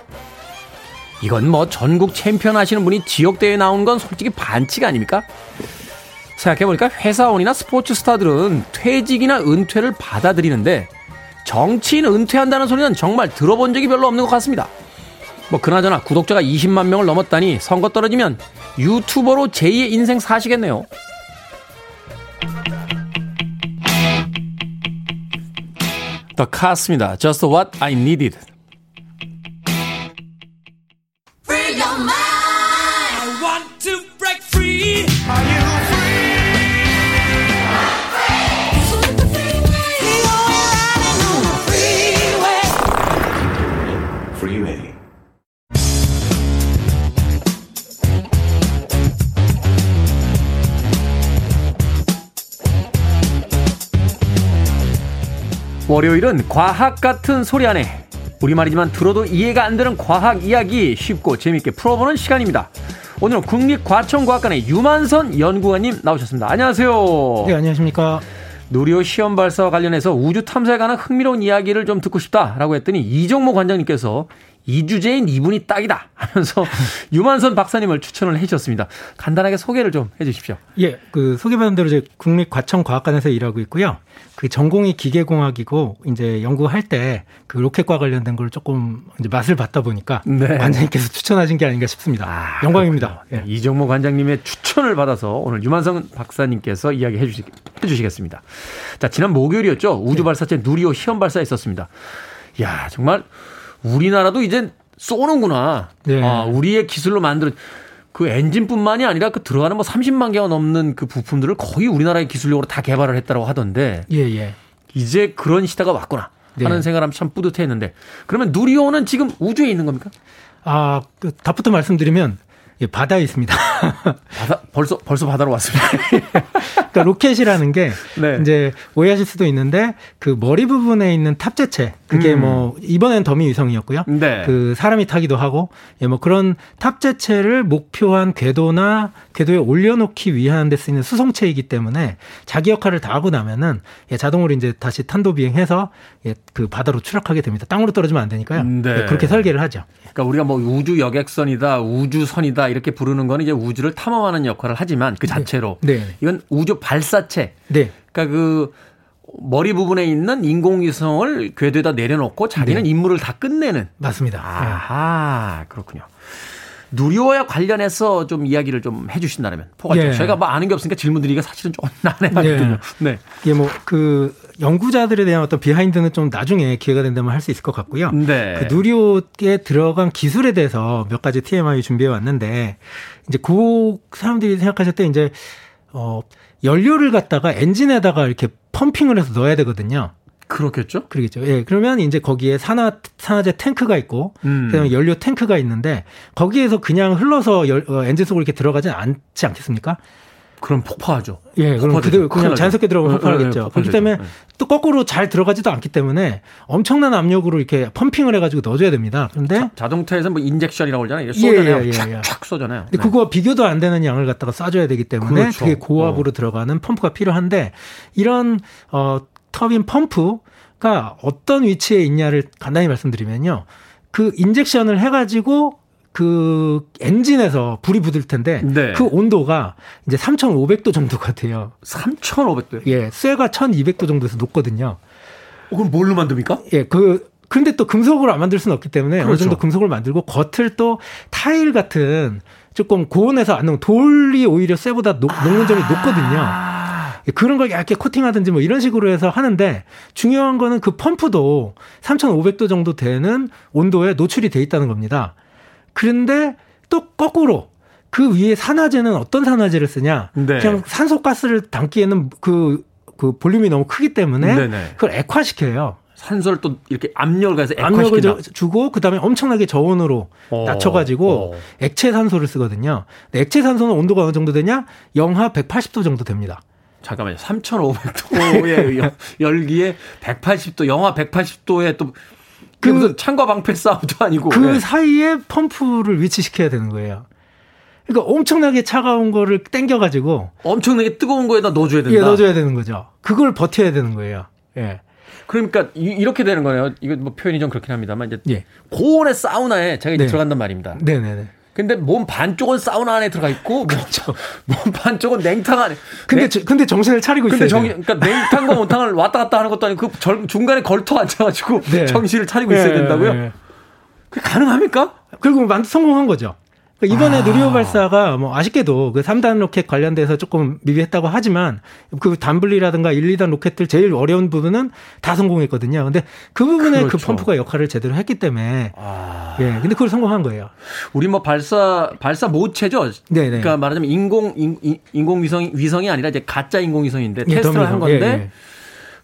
이건 뭐 전국 챔피언 하시는 분이 지역대회에 나오는 건 솔직히 반칙 아닙니까? 생각해보니까 회사원이나 스포츠 스타들은 퇴직이나 은퇴를 받아들이는데 정치인 은퇴한다는 소리는 정말 들어본 적이 별로 없는 것 같습니다. 뭐 그나저나 구독자가 20만 명을 넘었다니 선거 떨어지면 유튜버로 제2의 인생 사시겠네요. 더 카스입니다. Just what I needed. 월요일은 과학 같은 소리 안에 우리말이지만 들어도 이해가 안 되는 과학 이야기 쉽고 재밌게 풀어보는 시간입니다. 오늘은 국립과천과학관의 유만선 연구관님 나오셨습니다. 안녕하세요. 네, 안녕하십니까. 누리호 시험 발사와 관련해서 우주 탐사에 관한 흥미로운 이야기를 좀 듣고 싶다라고 했더니 이종모 관장님께서 이 주제인 이분이 딱이다 *laughs* 하면서 유만선 박사님을 추천을 해주셨습니다. 간단하게 소개를 좀 해주십시오. 예, 그 소개받은 대로 이제 국립과천과학관에서 일하고 있고요. 그 전공이 기계공학이고 이제 연구할 때 그 로켓과 관련된 걸 조금 이제 맛을 봤다 보니까 네. 관장님께서 추천하신 게 아닌가 싶습니다. 영광입니다. 예. 네, 이정모 관장님의 추천을 받아서 오늘 유만성 박사님께서 이야기 해주시, 해주시겠습니다. 자, 지난 목요일이었죠. 우주발사체 누리호 시험 발사 있었습니다. 야 정말 우리나라도 이제 쏘는구나. 네. 아, 우리의 기술로 만든 그 엔진뿐만이 아니라 그 들어가는 뭐 30만 개가 넘는 그 부품들을 거의 우리나라의 기술력으로 다 개발을 했다고 하던데 예, 예. 이제 그런 시대가 왔구나 하는 네. 생각을 하면 참 뿌듯했는데 그러면 누리호는 지금 우주에 있는 겁니까? 아, 그 답부터 말씀드리면 예, 바다에 있습니다. *laughs* 바다 벌써 벌써 바다로 왔습니다. *laughs* 그러니까 로켓이라는 게 *laughs* 네. 이제 오해하실 수도 있는데 그 머리 부분에 있는 탑재체 그게 음. 뭐 이번엔 더미 위성이었고요. 네. 그 사람이 타기도 하고 예, 뭐 그런 탑재체를 목표한 궤도나 궤도에 올려놓기 위한 데 쓰이는 수송체이기 때문에 자기 역할을 다 하고 나면은 예, 자동으로 이제 다시 탄도 비행해서 예, 그 바다로 추락하게 됩니다. 땅으로 떨어지면 안 되니까요. 네. 예, 그렇게 설계를 하죠. 그러니까 우리가 뭐 우주 여객선이다, 우주선이다 이렇게 부르는 거는 이제 우주를 탐험하는 역할을 하지만 그 자체로 네. 이건 우주 발사체. 네. 그러니까 그 머리 부분에 있는 인공위성을 궤도에다 내려놓고 자기는 네. 임무를 다 끝내는. 맞습니다. 예. 아하 그렇군요. 누리호와 관련해서 좀 이야기를 좀 해주신다면 포괄적. 예. 저희가 뭐 아는 게 없으니까 질문드리기가 사실은 좀 *laughs* 난해하거든요. 네. 예, 뭐, 그, 연구자들에 대한 어떤 behind는 좀 나중에 기회가 된다면 할 수 있을 것 같고요. 네. 그 누리호에 들어간 기술에 대해서 몇 가지 TMI 준비해 왔는데, 이제 그 사람들이 생각하실 때 이제, 어, 연료를 갖다가 엔진에다가 이렇게 pumping을 해서 넣어야 되거든요. 그렇겠죠? 그러겠죠. 예. 그러면 이제 거기에 산화, 산화제 탱크가 있고, 음. 그다음에 연료 탱크가 있는데, 거기에서 그냥 흘러서 열- 어, 엔진 속으로 이렇게 들어가진 않지 않겠습니까? 그럼 폭파하죠. 예, 그럼. 그대로 그냥. 자연스럽게 들어가면 폭발하겠죠. 예, 그렇기 폭발되죠. 때문에 예. 또 거꾸로 잘 들어가지도 않기 때문에 엄청난 압력으로 이렇게 pumping을 해가지고 넣어줘야 됩니다. 그런데 자 동차에서 뭐 injection이라고 그러잖아요. 예, 쏘잖아요. 예, 예, 촥, 예. 촥 쏘잖아요. 근데 네. 그거와 비교도 안 되는 양을 갖다가 쏴줘야 되기 때문에 그렇죠. 되게 고압으로 들어가는 펌프가 필요한데 이런 어 터빈 펌프가 어떤 위치에 있냐를 간단히 말씀드리면요. 그 injection을 해가지고 그 엔진에서 불이 붙을 텐데 네. 그 온도가 이제 3,500도 정도가 돼요. 3,500도요. 예, 쇠가 1,200도 정도에서 녹거든요. 어, 그럼 뭘로 만듭니까? 예, 그 그런데 또 금속으로 안 만들 수는 없기 때문에 어느 그렇죠. 정도 금속을 만들고 겉을 또 타일 같은 조금 고온에서 안 녹은 돌이 오히려 쇠보다 녹, 녹는 점이 높거든요. 예, 그런 걸 얇게 코팅하든지 뭐 이런 식으로 해서 하는데 중요한 거는 그 펌프도 3,500도 정도 되는 온도에 노출이 돼 있다는 겁니다. 그런데 또 거꾸로 그 위에 산화제는 어떤 산화제를 쓰냐? 네. 그냥 산소가스를 담기에는 그, 그 볼륨이 너무 크기 때문에 네네. 그걸 액화시켜요. 산소를 또 이렇게 압력을 가해서 압력을 주고 그다음에 엄청나게 저온으로 어, 낮춰가지고 어. 액체 산소를 쓰거든요. 액체 산소는 온도가 어느 정도 되냐? 영하 180도 정도 됩니다. 잠깐만요. 3,500도의 *laughs* 열기에 180도, 영하 180도에 또그 그- 무슨 창과 방패 싸움도 아니고 그 예. 사이에 펌프를 위치시켜야 되는 거예요. 그러니까 엄청나게 차가운 거를 땡겨가지고 엄청나게 뜨거운 거에다 넣어줘야 된다. 예, 넣어줘야 되는 거죠. 그걸 버텨야 되는 거예요. 예. 그러니까 이, 렇게 되는 거네요. 이거 뭐 표현이 좀 그렇긴 합니다만 이제 예. 고온의 사우나에 제가 이제 네. 들어간단 말입니다. 네네네. 근데 몸 반쪽은 사우나 안에 들어가 있고 그렇죠. 몸, 몸 반쪽은 냉탕 안에. 근데, 냉- 저- 근데 정신을 차리고 근데 있어요. 정 그러니까 냉탕과 *laughs* 온탕을 왔다 갔다 하는 것도 아니고 그 절- 중간에 걸터 앉아가지고 네. 정신을 차리고 있어야 예, 된다고요? 예. 그게 가능합니까? 그리고 만 성공한 거죠. 그러니까 이번에 아. 누리호 발사가 뭐 아쉽게도 그 3단 로켓 관련돼서 조금 미비했다고 하지만 그 단분리라든가 1, 2단 로켓들 제일 어려운 부분은 다 성공했거든요. 근데 그 부분에 그 그렇죠. 펌프가 역할을 제대로 했기 때문에 아. 예. 근데 그걸 성공한 거예요. 우리 뭐 발사 발사 모체죠. 네네. 그러니까 말하자면 인공 인, 공 위성 위성이 아니라 이제 가짜 인공 위성인데 예, 테스트를 한 더미성. 건데 예, 예.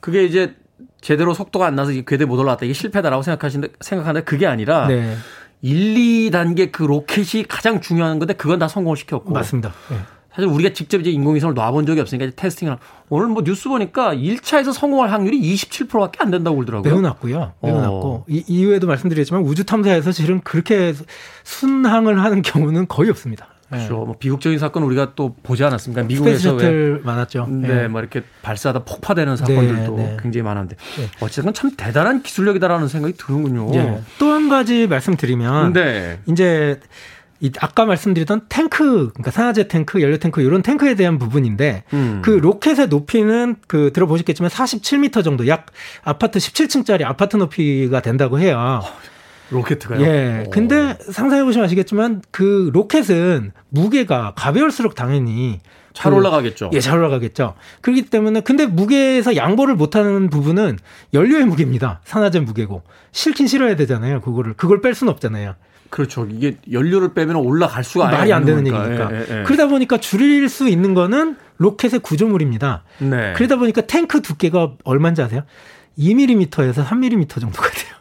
그게 이제 제대로 속도가 안 나서 이게 궤도에 못 올라왔다. 이게 실패다라고 생각하시는데 생각하는데 그게 아니라 네. 1, 2단계 그 로켓이 가장 중요한 건데 그건 다 성공을 시켰고 맞습니다. 예. 사실 우리가 직접 이제 인공위성을 놔본 적이 없으니까 이제 testing을 한- 오늘 뭐 뉴스 보니까 1차에서 성공할 확률이 27%밖에 안 된다고 그러더라고요. 매우 낮고요. 매우 어. 낮고 이 이후에도 말씀드렸지만 우주 탐사에서 실은 그렇게 순항을 하는 경우는 거의 없습니다. 그렇죠. 뭐 비극적인 사건 우리가 또 보지 않았습니까? 미국에서 왜 많았죠. 네, 예. 뭐 이렇게 발사하다 폭파되는 사건들도 네. 굉장히 많은데 네. 어쨌든 참 대단한 기술력이다라는 생각이 드는군요. 예. 또한 가지 말씀드리면 네. 이제 이 아까 말씀드렸던 탱크, 그러니까 산화제 탱크, 연료 탱크 이런 탱크에 대한 부분인데 음. 그 로켓의 높이는 그 들어보셨겠지만 47m 정도, 약 아파트 17층짜리 아파트 높이가 된다고 해요. 로켓가요? 예. 오. 근데 상상해 보시면 아시겠지만 그 로켓은 무게가 가벼울수록 당연히 잘 그- 올라가겠죠. 예, 잘 올라가겠죠. 그렇기 때문에 근데 무게에서 양보를 못하는 부분은 연료의 무게입니다. 산화제 무게고 실긴 실어야 되잖아요. 그거를 그걸 뺄 수는 없잖아요. 그렇죠. 이게 연료를 빼면 올라갈 수가 말이 안 되는 거니까. 얘기니까. 예, 예, 예. 그러다 보니까 줄일 수 있는 거는 로켓의 구조물입니다. 네. 그러다 보니까 탱크 두께가 얼마인지 아세요? 2mm에서 3mm 정도가 돼요.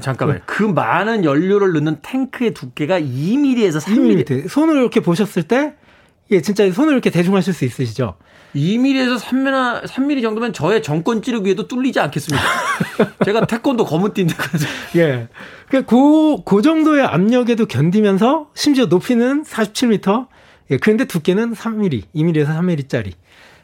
잠깐만요. 그 많은 연료를 넣는 탱크의 두께가 2mm에서 3mm. 2mm. 손을 이렇게 보셨을 때, 예, 진짜 손을 이렇게 대중하실 수 있으시죠? 2mm에서 3mm, 3mm 정도면 저의 정권 찌르기에도 뚫리지 않겠습니까? *laughs* 제가 태권도 검은띠인데 예. 그, 그, 그 정도의 압력에도 견디면서 심지어 높이는 47m. 예, 그런데 두께는 3mm, 2mm에서 3mm짜리.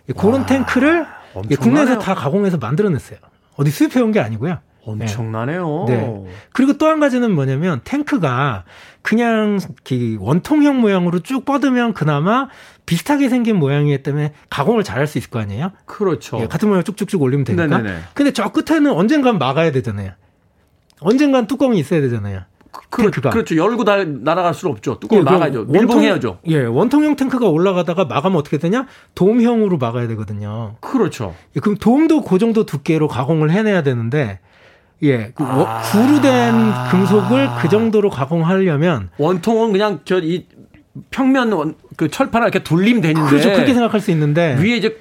예, 그런 탱크를 예. 국내에서 다 가공해서 만들어냈어요. 어디 수입해온 게 아니고요. 엄청나네요. 네. 그리고 또 한 가지는 뭐냐면 탱크가 그냥 그 원통형 모양으로 쭉 뻗으면 그나마 비슷하게 생긴 모양이기 때문에 가공을 잘할 수 있을 거 아니에요? 그렇죠. 예, 같은 모양 쭉쭉쭉 올리면 되니까. 네네네. 근데 저 끝에는 언젠간 막아야 되잖아요. 언젠간 뚜껑이 있어야 되잖아요. 그, 탱크가. 그렇죠. 열고 다, 날아갈 수는 없죠. 뚜껑을 예, 그 막아야죠. 밀봉해야죠. 예, 원통형 탱크가 올라가다가 막으면 어떻게 되냐? 돔형으로 막아야 되거든요. 그렇죠. 예, 그럼 돔도 그 정도 두께로 가공을 해내야 되는데, 예, 그 워- 아. 구루된 금속을 그 정도로 가공하려면, 원통은 그냥 저 이 평면 원, 그 철판을 이렇게 돌리면 되는데 그렇죠. 그렇게 생각할 수 있는데, 위에 이제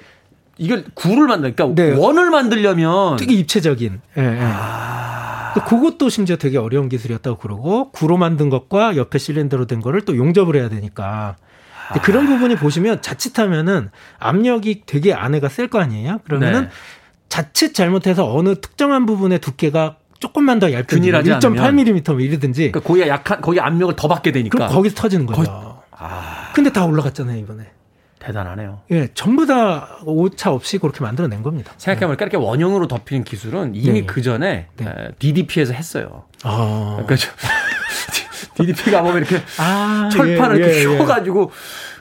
이걸 구를 만들, 그러니까 네. 원을 만들려면 되게 입체적인, 예, 예. 아. 그 그것도 심지어 되게 어려운 기술이었다고 그러고, 구로 만든 것과 옆에 실린더로 된 거를 또 용접을 해야 되니까, 근데 그런 부분이 보시면 자칫하면은 압력이 되게 안에가 셀 거 아니에요? 그러면은 네. 자칫 잘못해서 어느 특정한 부분의 두께가 조금만 더 얇게 균일하지 1.8mm 뭐 이러든지 그러니까 거기가 약한 거기 압력을 더 받게 되니까 그럼 거기서 터지는 거죠. 거의- 아, 근데 다 올라갔잖아요, 이번에. 대단하네요. 예, 전부 다 오차 없이 그렇게 만들어낸 겁니다. 생각해보니까 이렇게 원형으로 덮이는 기술은 이미 네. 그 전에 네. DDP에서 했어요. 아. 그러니까 *laughs* DDP가 보면 이렇게 아, 철판을 예, 이렇게 예, 예. 휘어가지고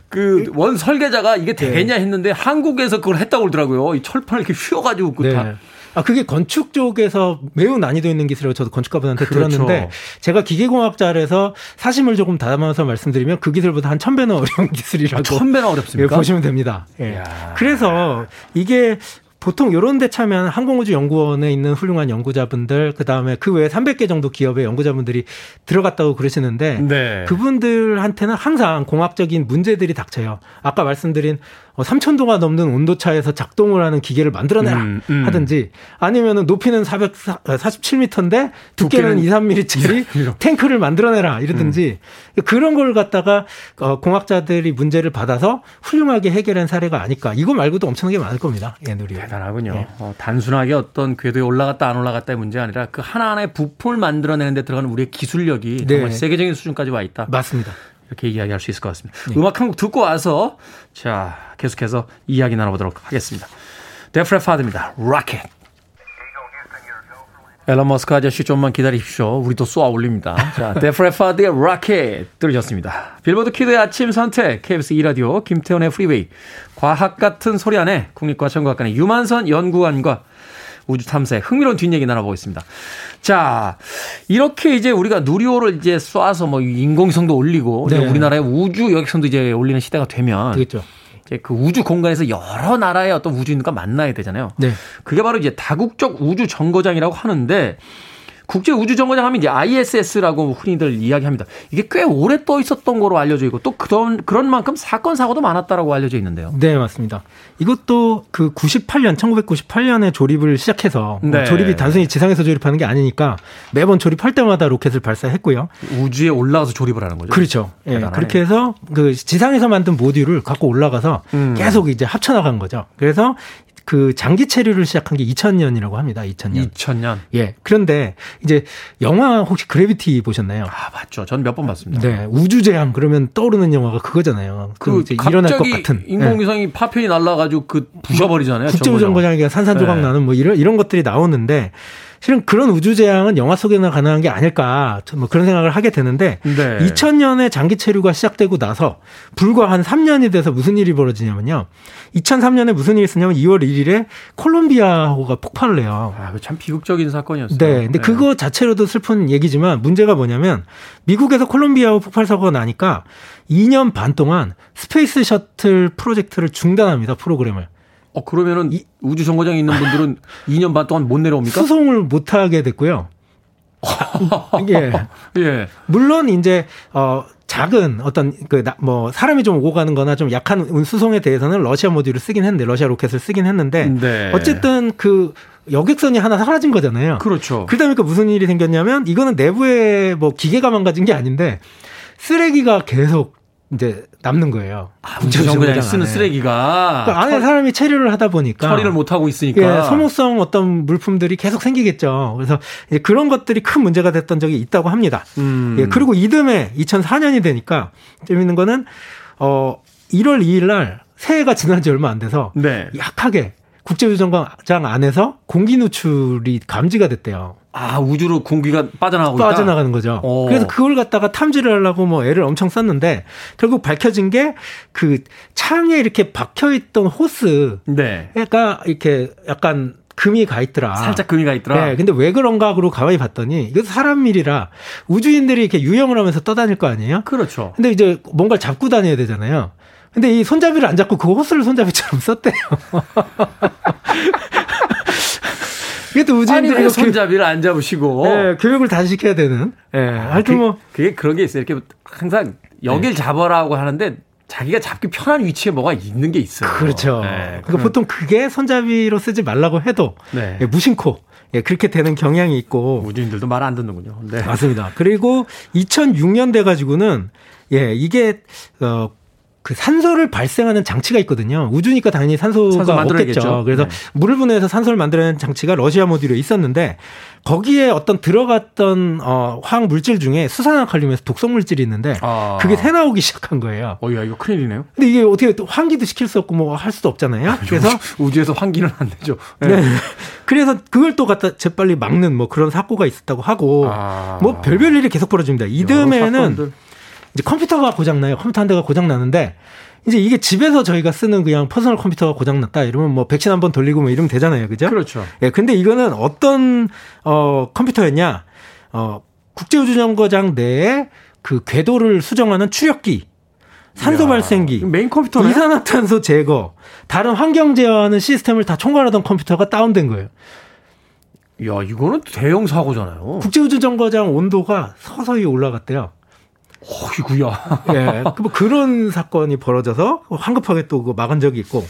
그 원 설계자가 이게 되겠냐 했는데 한국에서 그걸 했다고 그러더라고요. 이 철판을 이렇게 휘어가지고 그 네. 다. 아, 그게 건축 쪽에서 매우 난이도 있는 기술이라고 저도 건축가분한테 그렇죠. 들었는데 제가 기계공학자라서 사심을 조금 담아서 말씀드리면 그 기술보다 한 *laughs* 천배나 어려운 기술이라고 천 배나 예, 어렵습니까? 보시면 됩니다. 예. 그래서 이게 보통 이런 데 차면 항공우주연구원에 있는 훌륭한 연구자분들 그다음에 그 외에 300개 정도 기업의 연구자분들이 들어갔다고 그러시는데 네. 그분들한테는 항상 공학적인 문제들이 닥쳐요. 아까 말씀드린 어, 3,000도가 넘는 온도차에서 작동을 하는 기계를 만들어내라 음, 음. 하든지 아니면은 높이는 447m인데 두께는 두께는 2, 3mm짜리 탱크를 만들어내라 이러든지 음. 그런 걸 갖다가 어, 공학자들이 문제를 받아서 훌륭하게 해결한 사례가 아닐까. 이거 말고도 엄청나게 많을 겁니다. 예, 누리. 대단하군요. 예. 어, 단순하게 어떤 궤도에 올라갔다 안 올라갔다의 문제 아니라 그 하나하나의 부품을 만들어내는 데 들어가는 우리의 기술력이 네. 정말 세계적인 수준까지 와 있다. 맞습니다. 이렇게 이야기할 수 있을 것 같습니다. 네. 음악 한 곡 듣고 와서 자 계속해서 이야기 나눠보도록 하겠습니다. Def Leppard입니다. 로켓. 일론 머스크 아저씨 좀만 기다리십시오. 우리도 쏘아 올립니다. 자, *laughs* Def Leppard의 로켓 들으셨습니다. Billboard Kid의 아침 선택, KBS 2라디오, 김태훈의 Freeway, 과학 같은 소리 안에 국립과천과학관의 유만선 연구관과 우주 탐사의 흥미로운 뒷얘기 나눠보겠습니다. 자, 이렇게 이제 우리가 누리호를 이제 쏴서 뭐 인공위성도 올리고 네. 우리나라의 우주 여객선도 이제 올리는 시대가 되면 되겠죠. 이제 그 우주 공간에서 여러 나라의 어떤 우주인과 만나야 되잖아요. 네. 그게 바로 이제 다국적 우주 정거장이라고 하는데 국제 우주 정거장 하면 이제 ISS라고 흔히들 이야기합니다. 이게 꽤 오래 떠 있었던 거로 알려져 있고 또 그런 그런 만큼 사건 사고도 많았다라고 알려져 있는데요. 네, 맞습니다. 이것도 그 98년, 1998년에 조립을 시작해서 뭐 네. 조립이 단순히 지상에서 조립하는 게 아니니까 매번 조립할 때마다 로켓을 발사했고요. 우주에 올라가서 조립을 하는 거죠. 그렇죠. 예. 그렇게 해서 그 지상에서 만든 모듈을 갖고 올라가서 음. 계속 이제 합쳐 나간 거죠. 그래서 그 장기 체류를 시작한 게 2000년이라고 합니다. 2000년. 2000년. 예. 그런데 이제 영화 혹시 그래비티 보셨나요? 아, 맞죠. 전 몇 번 봤습니다. 네. 우주재앙 그러면 떠오르는 영화가 그거잖아요. 그그 이제 일어날 것 같은. 예. 인공위성이 파편이 날아가지고 그 부셔 버리잖아요. 국제우정거장이 산산조각 네. 나는 뭐 이런 이런 것들이 나오는데 실은 그런 우주 재앙은 영화 속에나 가능한 게 아닐까 뭐 그런 생각을 하게 되는데 네. 2000년에 장기 체류가 시작되고 나서 불과 한 3년이 돼서 무슨 일이 벌어지냐면요. 2003년에 무슨 일이 있었냐면 2월 1일에 콜롬비아호가 폭발을 해요. 아, 그참 비극적인 사건이었어요. 네. 근데 그거 자체로도 슬픈 얘기지만 문제가 뭐냐면 미국에서 콜롬비아호 폭발 사고가 나니까 2년 반 동안 스페이스 셔틀 프로젝트를 중단합니다. 프로그램을. 어 그러면은 우주 정거장에 있는 분들은 *laughs* 2년 반 동안 못 내려옵니까? 수송을 못 하게 됐고요. *laughs* 예. 예. 물론 이제 어 작은 어떤 그 뭐 사람이 좀 오고 가는 거나 좀 약한 수송에 대해서는 러시아 모듈을 쓰긴 했는데 러시아 로켓을 쓰긴 했는데 네. 어쨌든 그 여객선이 하나 사라진 거잖아요. 그렇죠. 그러다 보니까 무슨 일이 생겼냐면 이거는 내부에 뭐 기계가 망가진 게 아닌데 쓰레기가 계속 이제 남는 거예요. 아, 우주 정거장에 쓰는 안에. 쓰레기가 그 안에 사람이 체류를 하다 보니까 처리를 못 하고 있으니까 예, 소모성 어떤 물품들이 계속 생기겠죠. 그래서 그런 것들이 큰 문제가 됐던 적이 있다고 합니다. 음. 예, 그리고 이듬해 2004년이 되니까 재밌는 거는 어 1월 2일 날 새해가 지난 지 얼마 안 돼서 네. 약하게 국제우정거장 안에서 공기 누출이 감지가 됐대요. 아 우주로 공기가 빠져나가고. 빠져나가는 거죠. 어. 그래서 그걸 갖다가 탐지를 하려고 뭐 애를 엄청 썼는데 결국 밝혀진 게 그 창에 이렇게 박혀 있던 호스가 네. 이렇게 약간 금이 가 있더라. 살짝 금이 가 있더라. 네, 근데 왜 그런가 하고 가만히 봤더니 이거 사람 일이라 우주인들이 이렇게 유영을 하면서 떠다닐 거 아니에요? 그렇죠. 근데 이제 뭔가를 잡고 다녀야 되잖아요. 근데 이 손잡이를 안 잡고 그 호스를 손잡이처럼 썼대요. *laughs* 이게 또 이렇게 손잡이를 안 잡으시고? 예, 교육을 다시 시켜야 되는. 예, 하여튼 그, 뭐 그게 그런 게 있어요. 이렇게 항상 여길 잡아라고 하는데 자기가 잡기 편한 위치에 뭐가 있는 게 있어요. 그렇죠. 네, 그러니까 보통 그게 손잡이로 쓰지 말라고 해도 네. 예, 무심코 예, 그렇게 되는 경향이 있고 우주인들도 말 안 듣는군요. 네. 맞습니다. 그리고 2006년 돼 가지고는 예, 이게 어 그 산소를 발생하는 장치가 있거든요. 우주니까 당연히 산소가 산소. 없겠죠. 그래서 네. 물을 분해해서 산소를 만들어내는 장치가 러시아 모듈에 있었는데 거기에 어떤 들어갔던 어, 화학 물질 중에 수산화칼륨에서 독성 물질이 있는데 아. 그게 새 나오기 시작한 거예요. 어야 이거 큰일이네요. 근데 이게 어떻게 또 환기도 시킬 수 없고 뭐 할 수도 없잖아요. 그래서 우주에서 환기는 안 되죠. 네. 그래서 그걸 또 갖다 재빨리 막는 뭐 그런 사고가 있었다고 하고 아. 뭐 별별 일이 계속 벌어집니다. 이듬해는. 이제 컴퓨터가 고장나요. 컴퓨터 한 대가 고장나는데 이제 이게 집에서 저희가 쓰는 그냥 퍼스널 컴퓨터가 고장났다 이러면 뭐 백신 한 번 돌리고 뭐 이러면 되잖아요. 그죠? 그렇죠. 예, 근데 이거는 어떤 어 컴퓨터였냐? 어 국제우주정거장 내에 그 궤도를 수정하는 추력기, 산소 이야, 발생기, 메인 컴퓨터네. 이산화탄소 제거, 다른 환경 제어하는 시스템을 다 총괄하던 컴퓨터가 다운된 거예요. 야 이거는 대형 사고잖아요. 국제우주정거장 온도가 서서히 올라갔대요. 어이구야. 예, 그뭐 그런 사건이 벌어져서 황급하게 또 그거 막은 적이 있고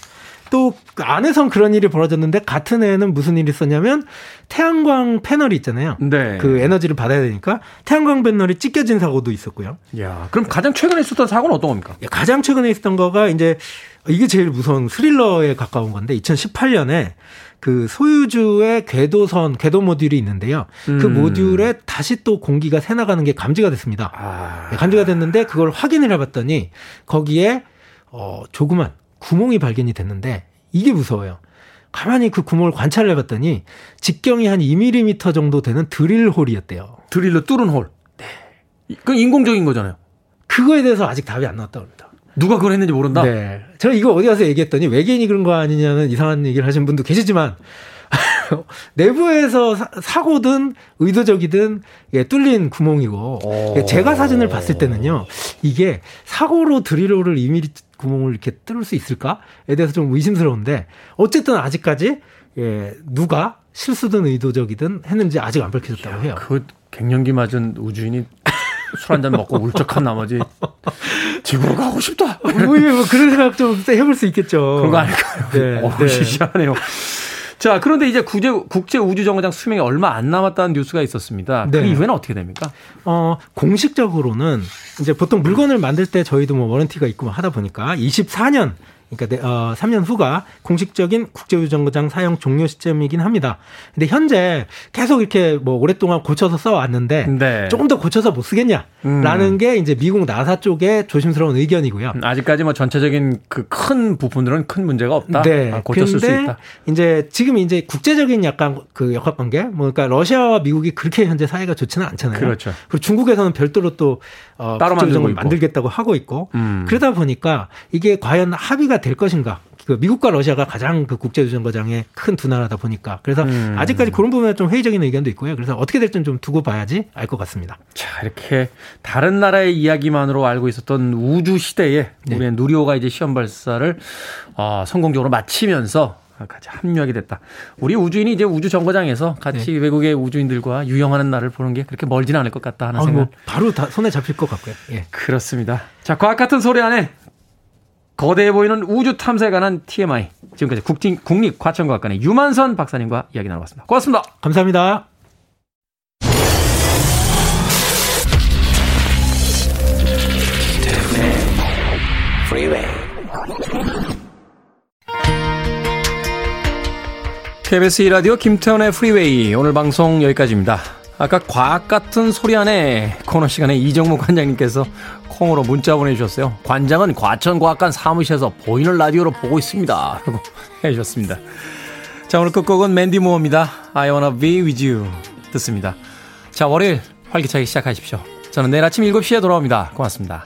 또그 안에선 그런 일이 벌어졌는데 같은 해에는 무슨 일이 있었냐면 태양광 패널이 있잖아요. 네. 그 에너지를 받아야 되니까 태양광 패널이 찢겨진 사고도 있었고요. 야 그럼 가장 최근에 있었던 사고는 어떤 겁니까? 예, 가장 최근에 있었던 거가 이제 이게 제일 무서운 스릴러에 가까운 건데 2018년에 그 소유주의 궤도선 궤도 모듈이 있는데요. 그 음. 모듈에 다시 또 공기가 새 나가는 게 감지가 됐습니다. 아, 네, 감지가 됐는데 그걸 확인을 해봤더니 거기에 어 조그만 구멍이 발견이 됐는데 이게 무서워요. 가만히 그 구멍을 관찰을 해봤더니 직경이 한 2mm 정도 되는 드릴 홀이었대요. 드릴로 뚫은 홀. 네. 그건 인공적인 거잖아요. 그거에 대해서 아직 답이 안 나왔다고 합니다. 누가 그걸 했는지 모른다. 네. 제가 이거 어디 가서 얘기했더니 외계인이 그런 거 아니냐는 이상한 얘기를 하신 분도 계시지만 *laughs* 내부에서 사, 고든 의도적이든 예, 뚫린 구멍이고 예, 오. 제가 사진을 봤을 때는요 이게 사고로 드릴홀을 2mm 구멍을 이렇게 뚫을 수 있을까에 대해서 좀 의심스러운데 어쨌든 아직까지 예, 누가 실수든 의도적이든 했는지 아직 안 밝혀졌다고 해요. 그 갱년기 맞은 우주인이 술 한 잔 먹고 울적한 나머지 지구로 가고 싶다. 뭐, 뭐 그런 생각 좀 해볼 수 있겠죠. 그런 거 아닐까요? 네, 어, 네. 시시하네요. 자, 그런데 이제 국제, 국제 우주정거장 수명이 얼마 안 남았다는 뉴스가 있었습니다. 그 네. 이후에는 어떻게 됩니까? 어, 공식적으로는 이제 보통 물건을 만들 때 저희도 뭐 워런티가 있고 뭐 하다 보니까 24년 그러니까 내- 어, 3년 후가 공식적인 국제우주정거장 사용 종료 시점이긴 합니다. 근데 현재 계속 이렇게 뭐 오랫동안 고쳐서 써왔는데 네. 조금 더 고쳐서 못 쓰겠냐라는 음. 게 이제 미국 나사 쪽의 조심스러운 의견이고요. 아직까지 뭐 전체적인 그 큰 부분들은 큰 문제가 없다. 네. 아, 고쳤을 수 있다. 이제 지금 이제 국제적인 약간 그 역학 관계, 뭐 그러니까 러시아와 미국이 그렇게 현재 사이가 좋지는 않잖아요. 그렇죠. 그리고 중국에서는 별도로 또 어, 따로 만들고. 만들겠다고 하고 있고 음. 그러다 보니까 이게 과연 합의가 될 것인가? 그 미국과 러시아가 가장 그 국제우정거장의 큰 두 나라다 보니까 그래서 음. 아직까지 그런 부분에 좀 회의적인 의견도 있고요. 그래서 어떻게 될지는 좀 두고 봐야지 알 것 같습니다. 자, 이렇게 다른 나라의 이야기만으로 알고 있었던 우주 시대에 네. 우리의 누리호가 이제 시험 발사를 어, 성공적으로 마치면서 같이 합류하게 됐다. 우리 우주인이 이제 우주 정거장에서 같이 네. 외국의 우주인들과 유영하는 날을 보는 게 그렇게 멀지는 않을 것 같다 하는 아, 생각. 뭐 바로 다 손에 잡힐 것 같고요. 예. 그렇습니다. 자, 과학 같은 소리 안에 거대해 보이는 우주 탐사에 관한 TMI. 지금까지 국진, 국립과천과학관의 유만선 박사님과 이야기 나눠봤습니다. 고맙습니다. 감사합니다. KBS 2라디오 김태훈의 Freeway 오늘 방송 여기까지입니다. 아까 과학 같은 소리 안에 코너 시간에 이정모 관장님께서 콩으로 문자 보내주셨어요. 관장은 과천과학관 사무실에서 보이는 라디오로 보고 있습니다. 라고 *laughs* 해주셨습니다. 자 오늘 끝곡은 맨디 무어입니다. I wanna be with you 듣습니다. 자 월요일 활기차게 시작하십시오. 저는 내일 아침 7시에 돌아옵니다. 고맙습니다.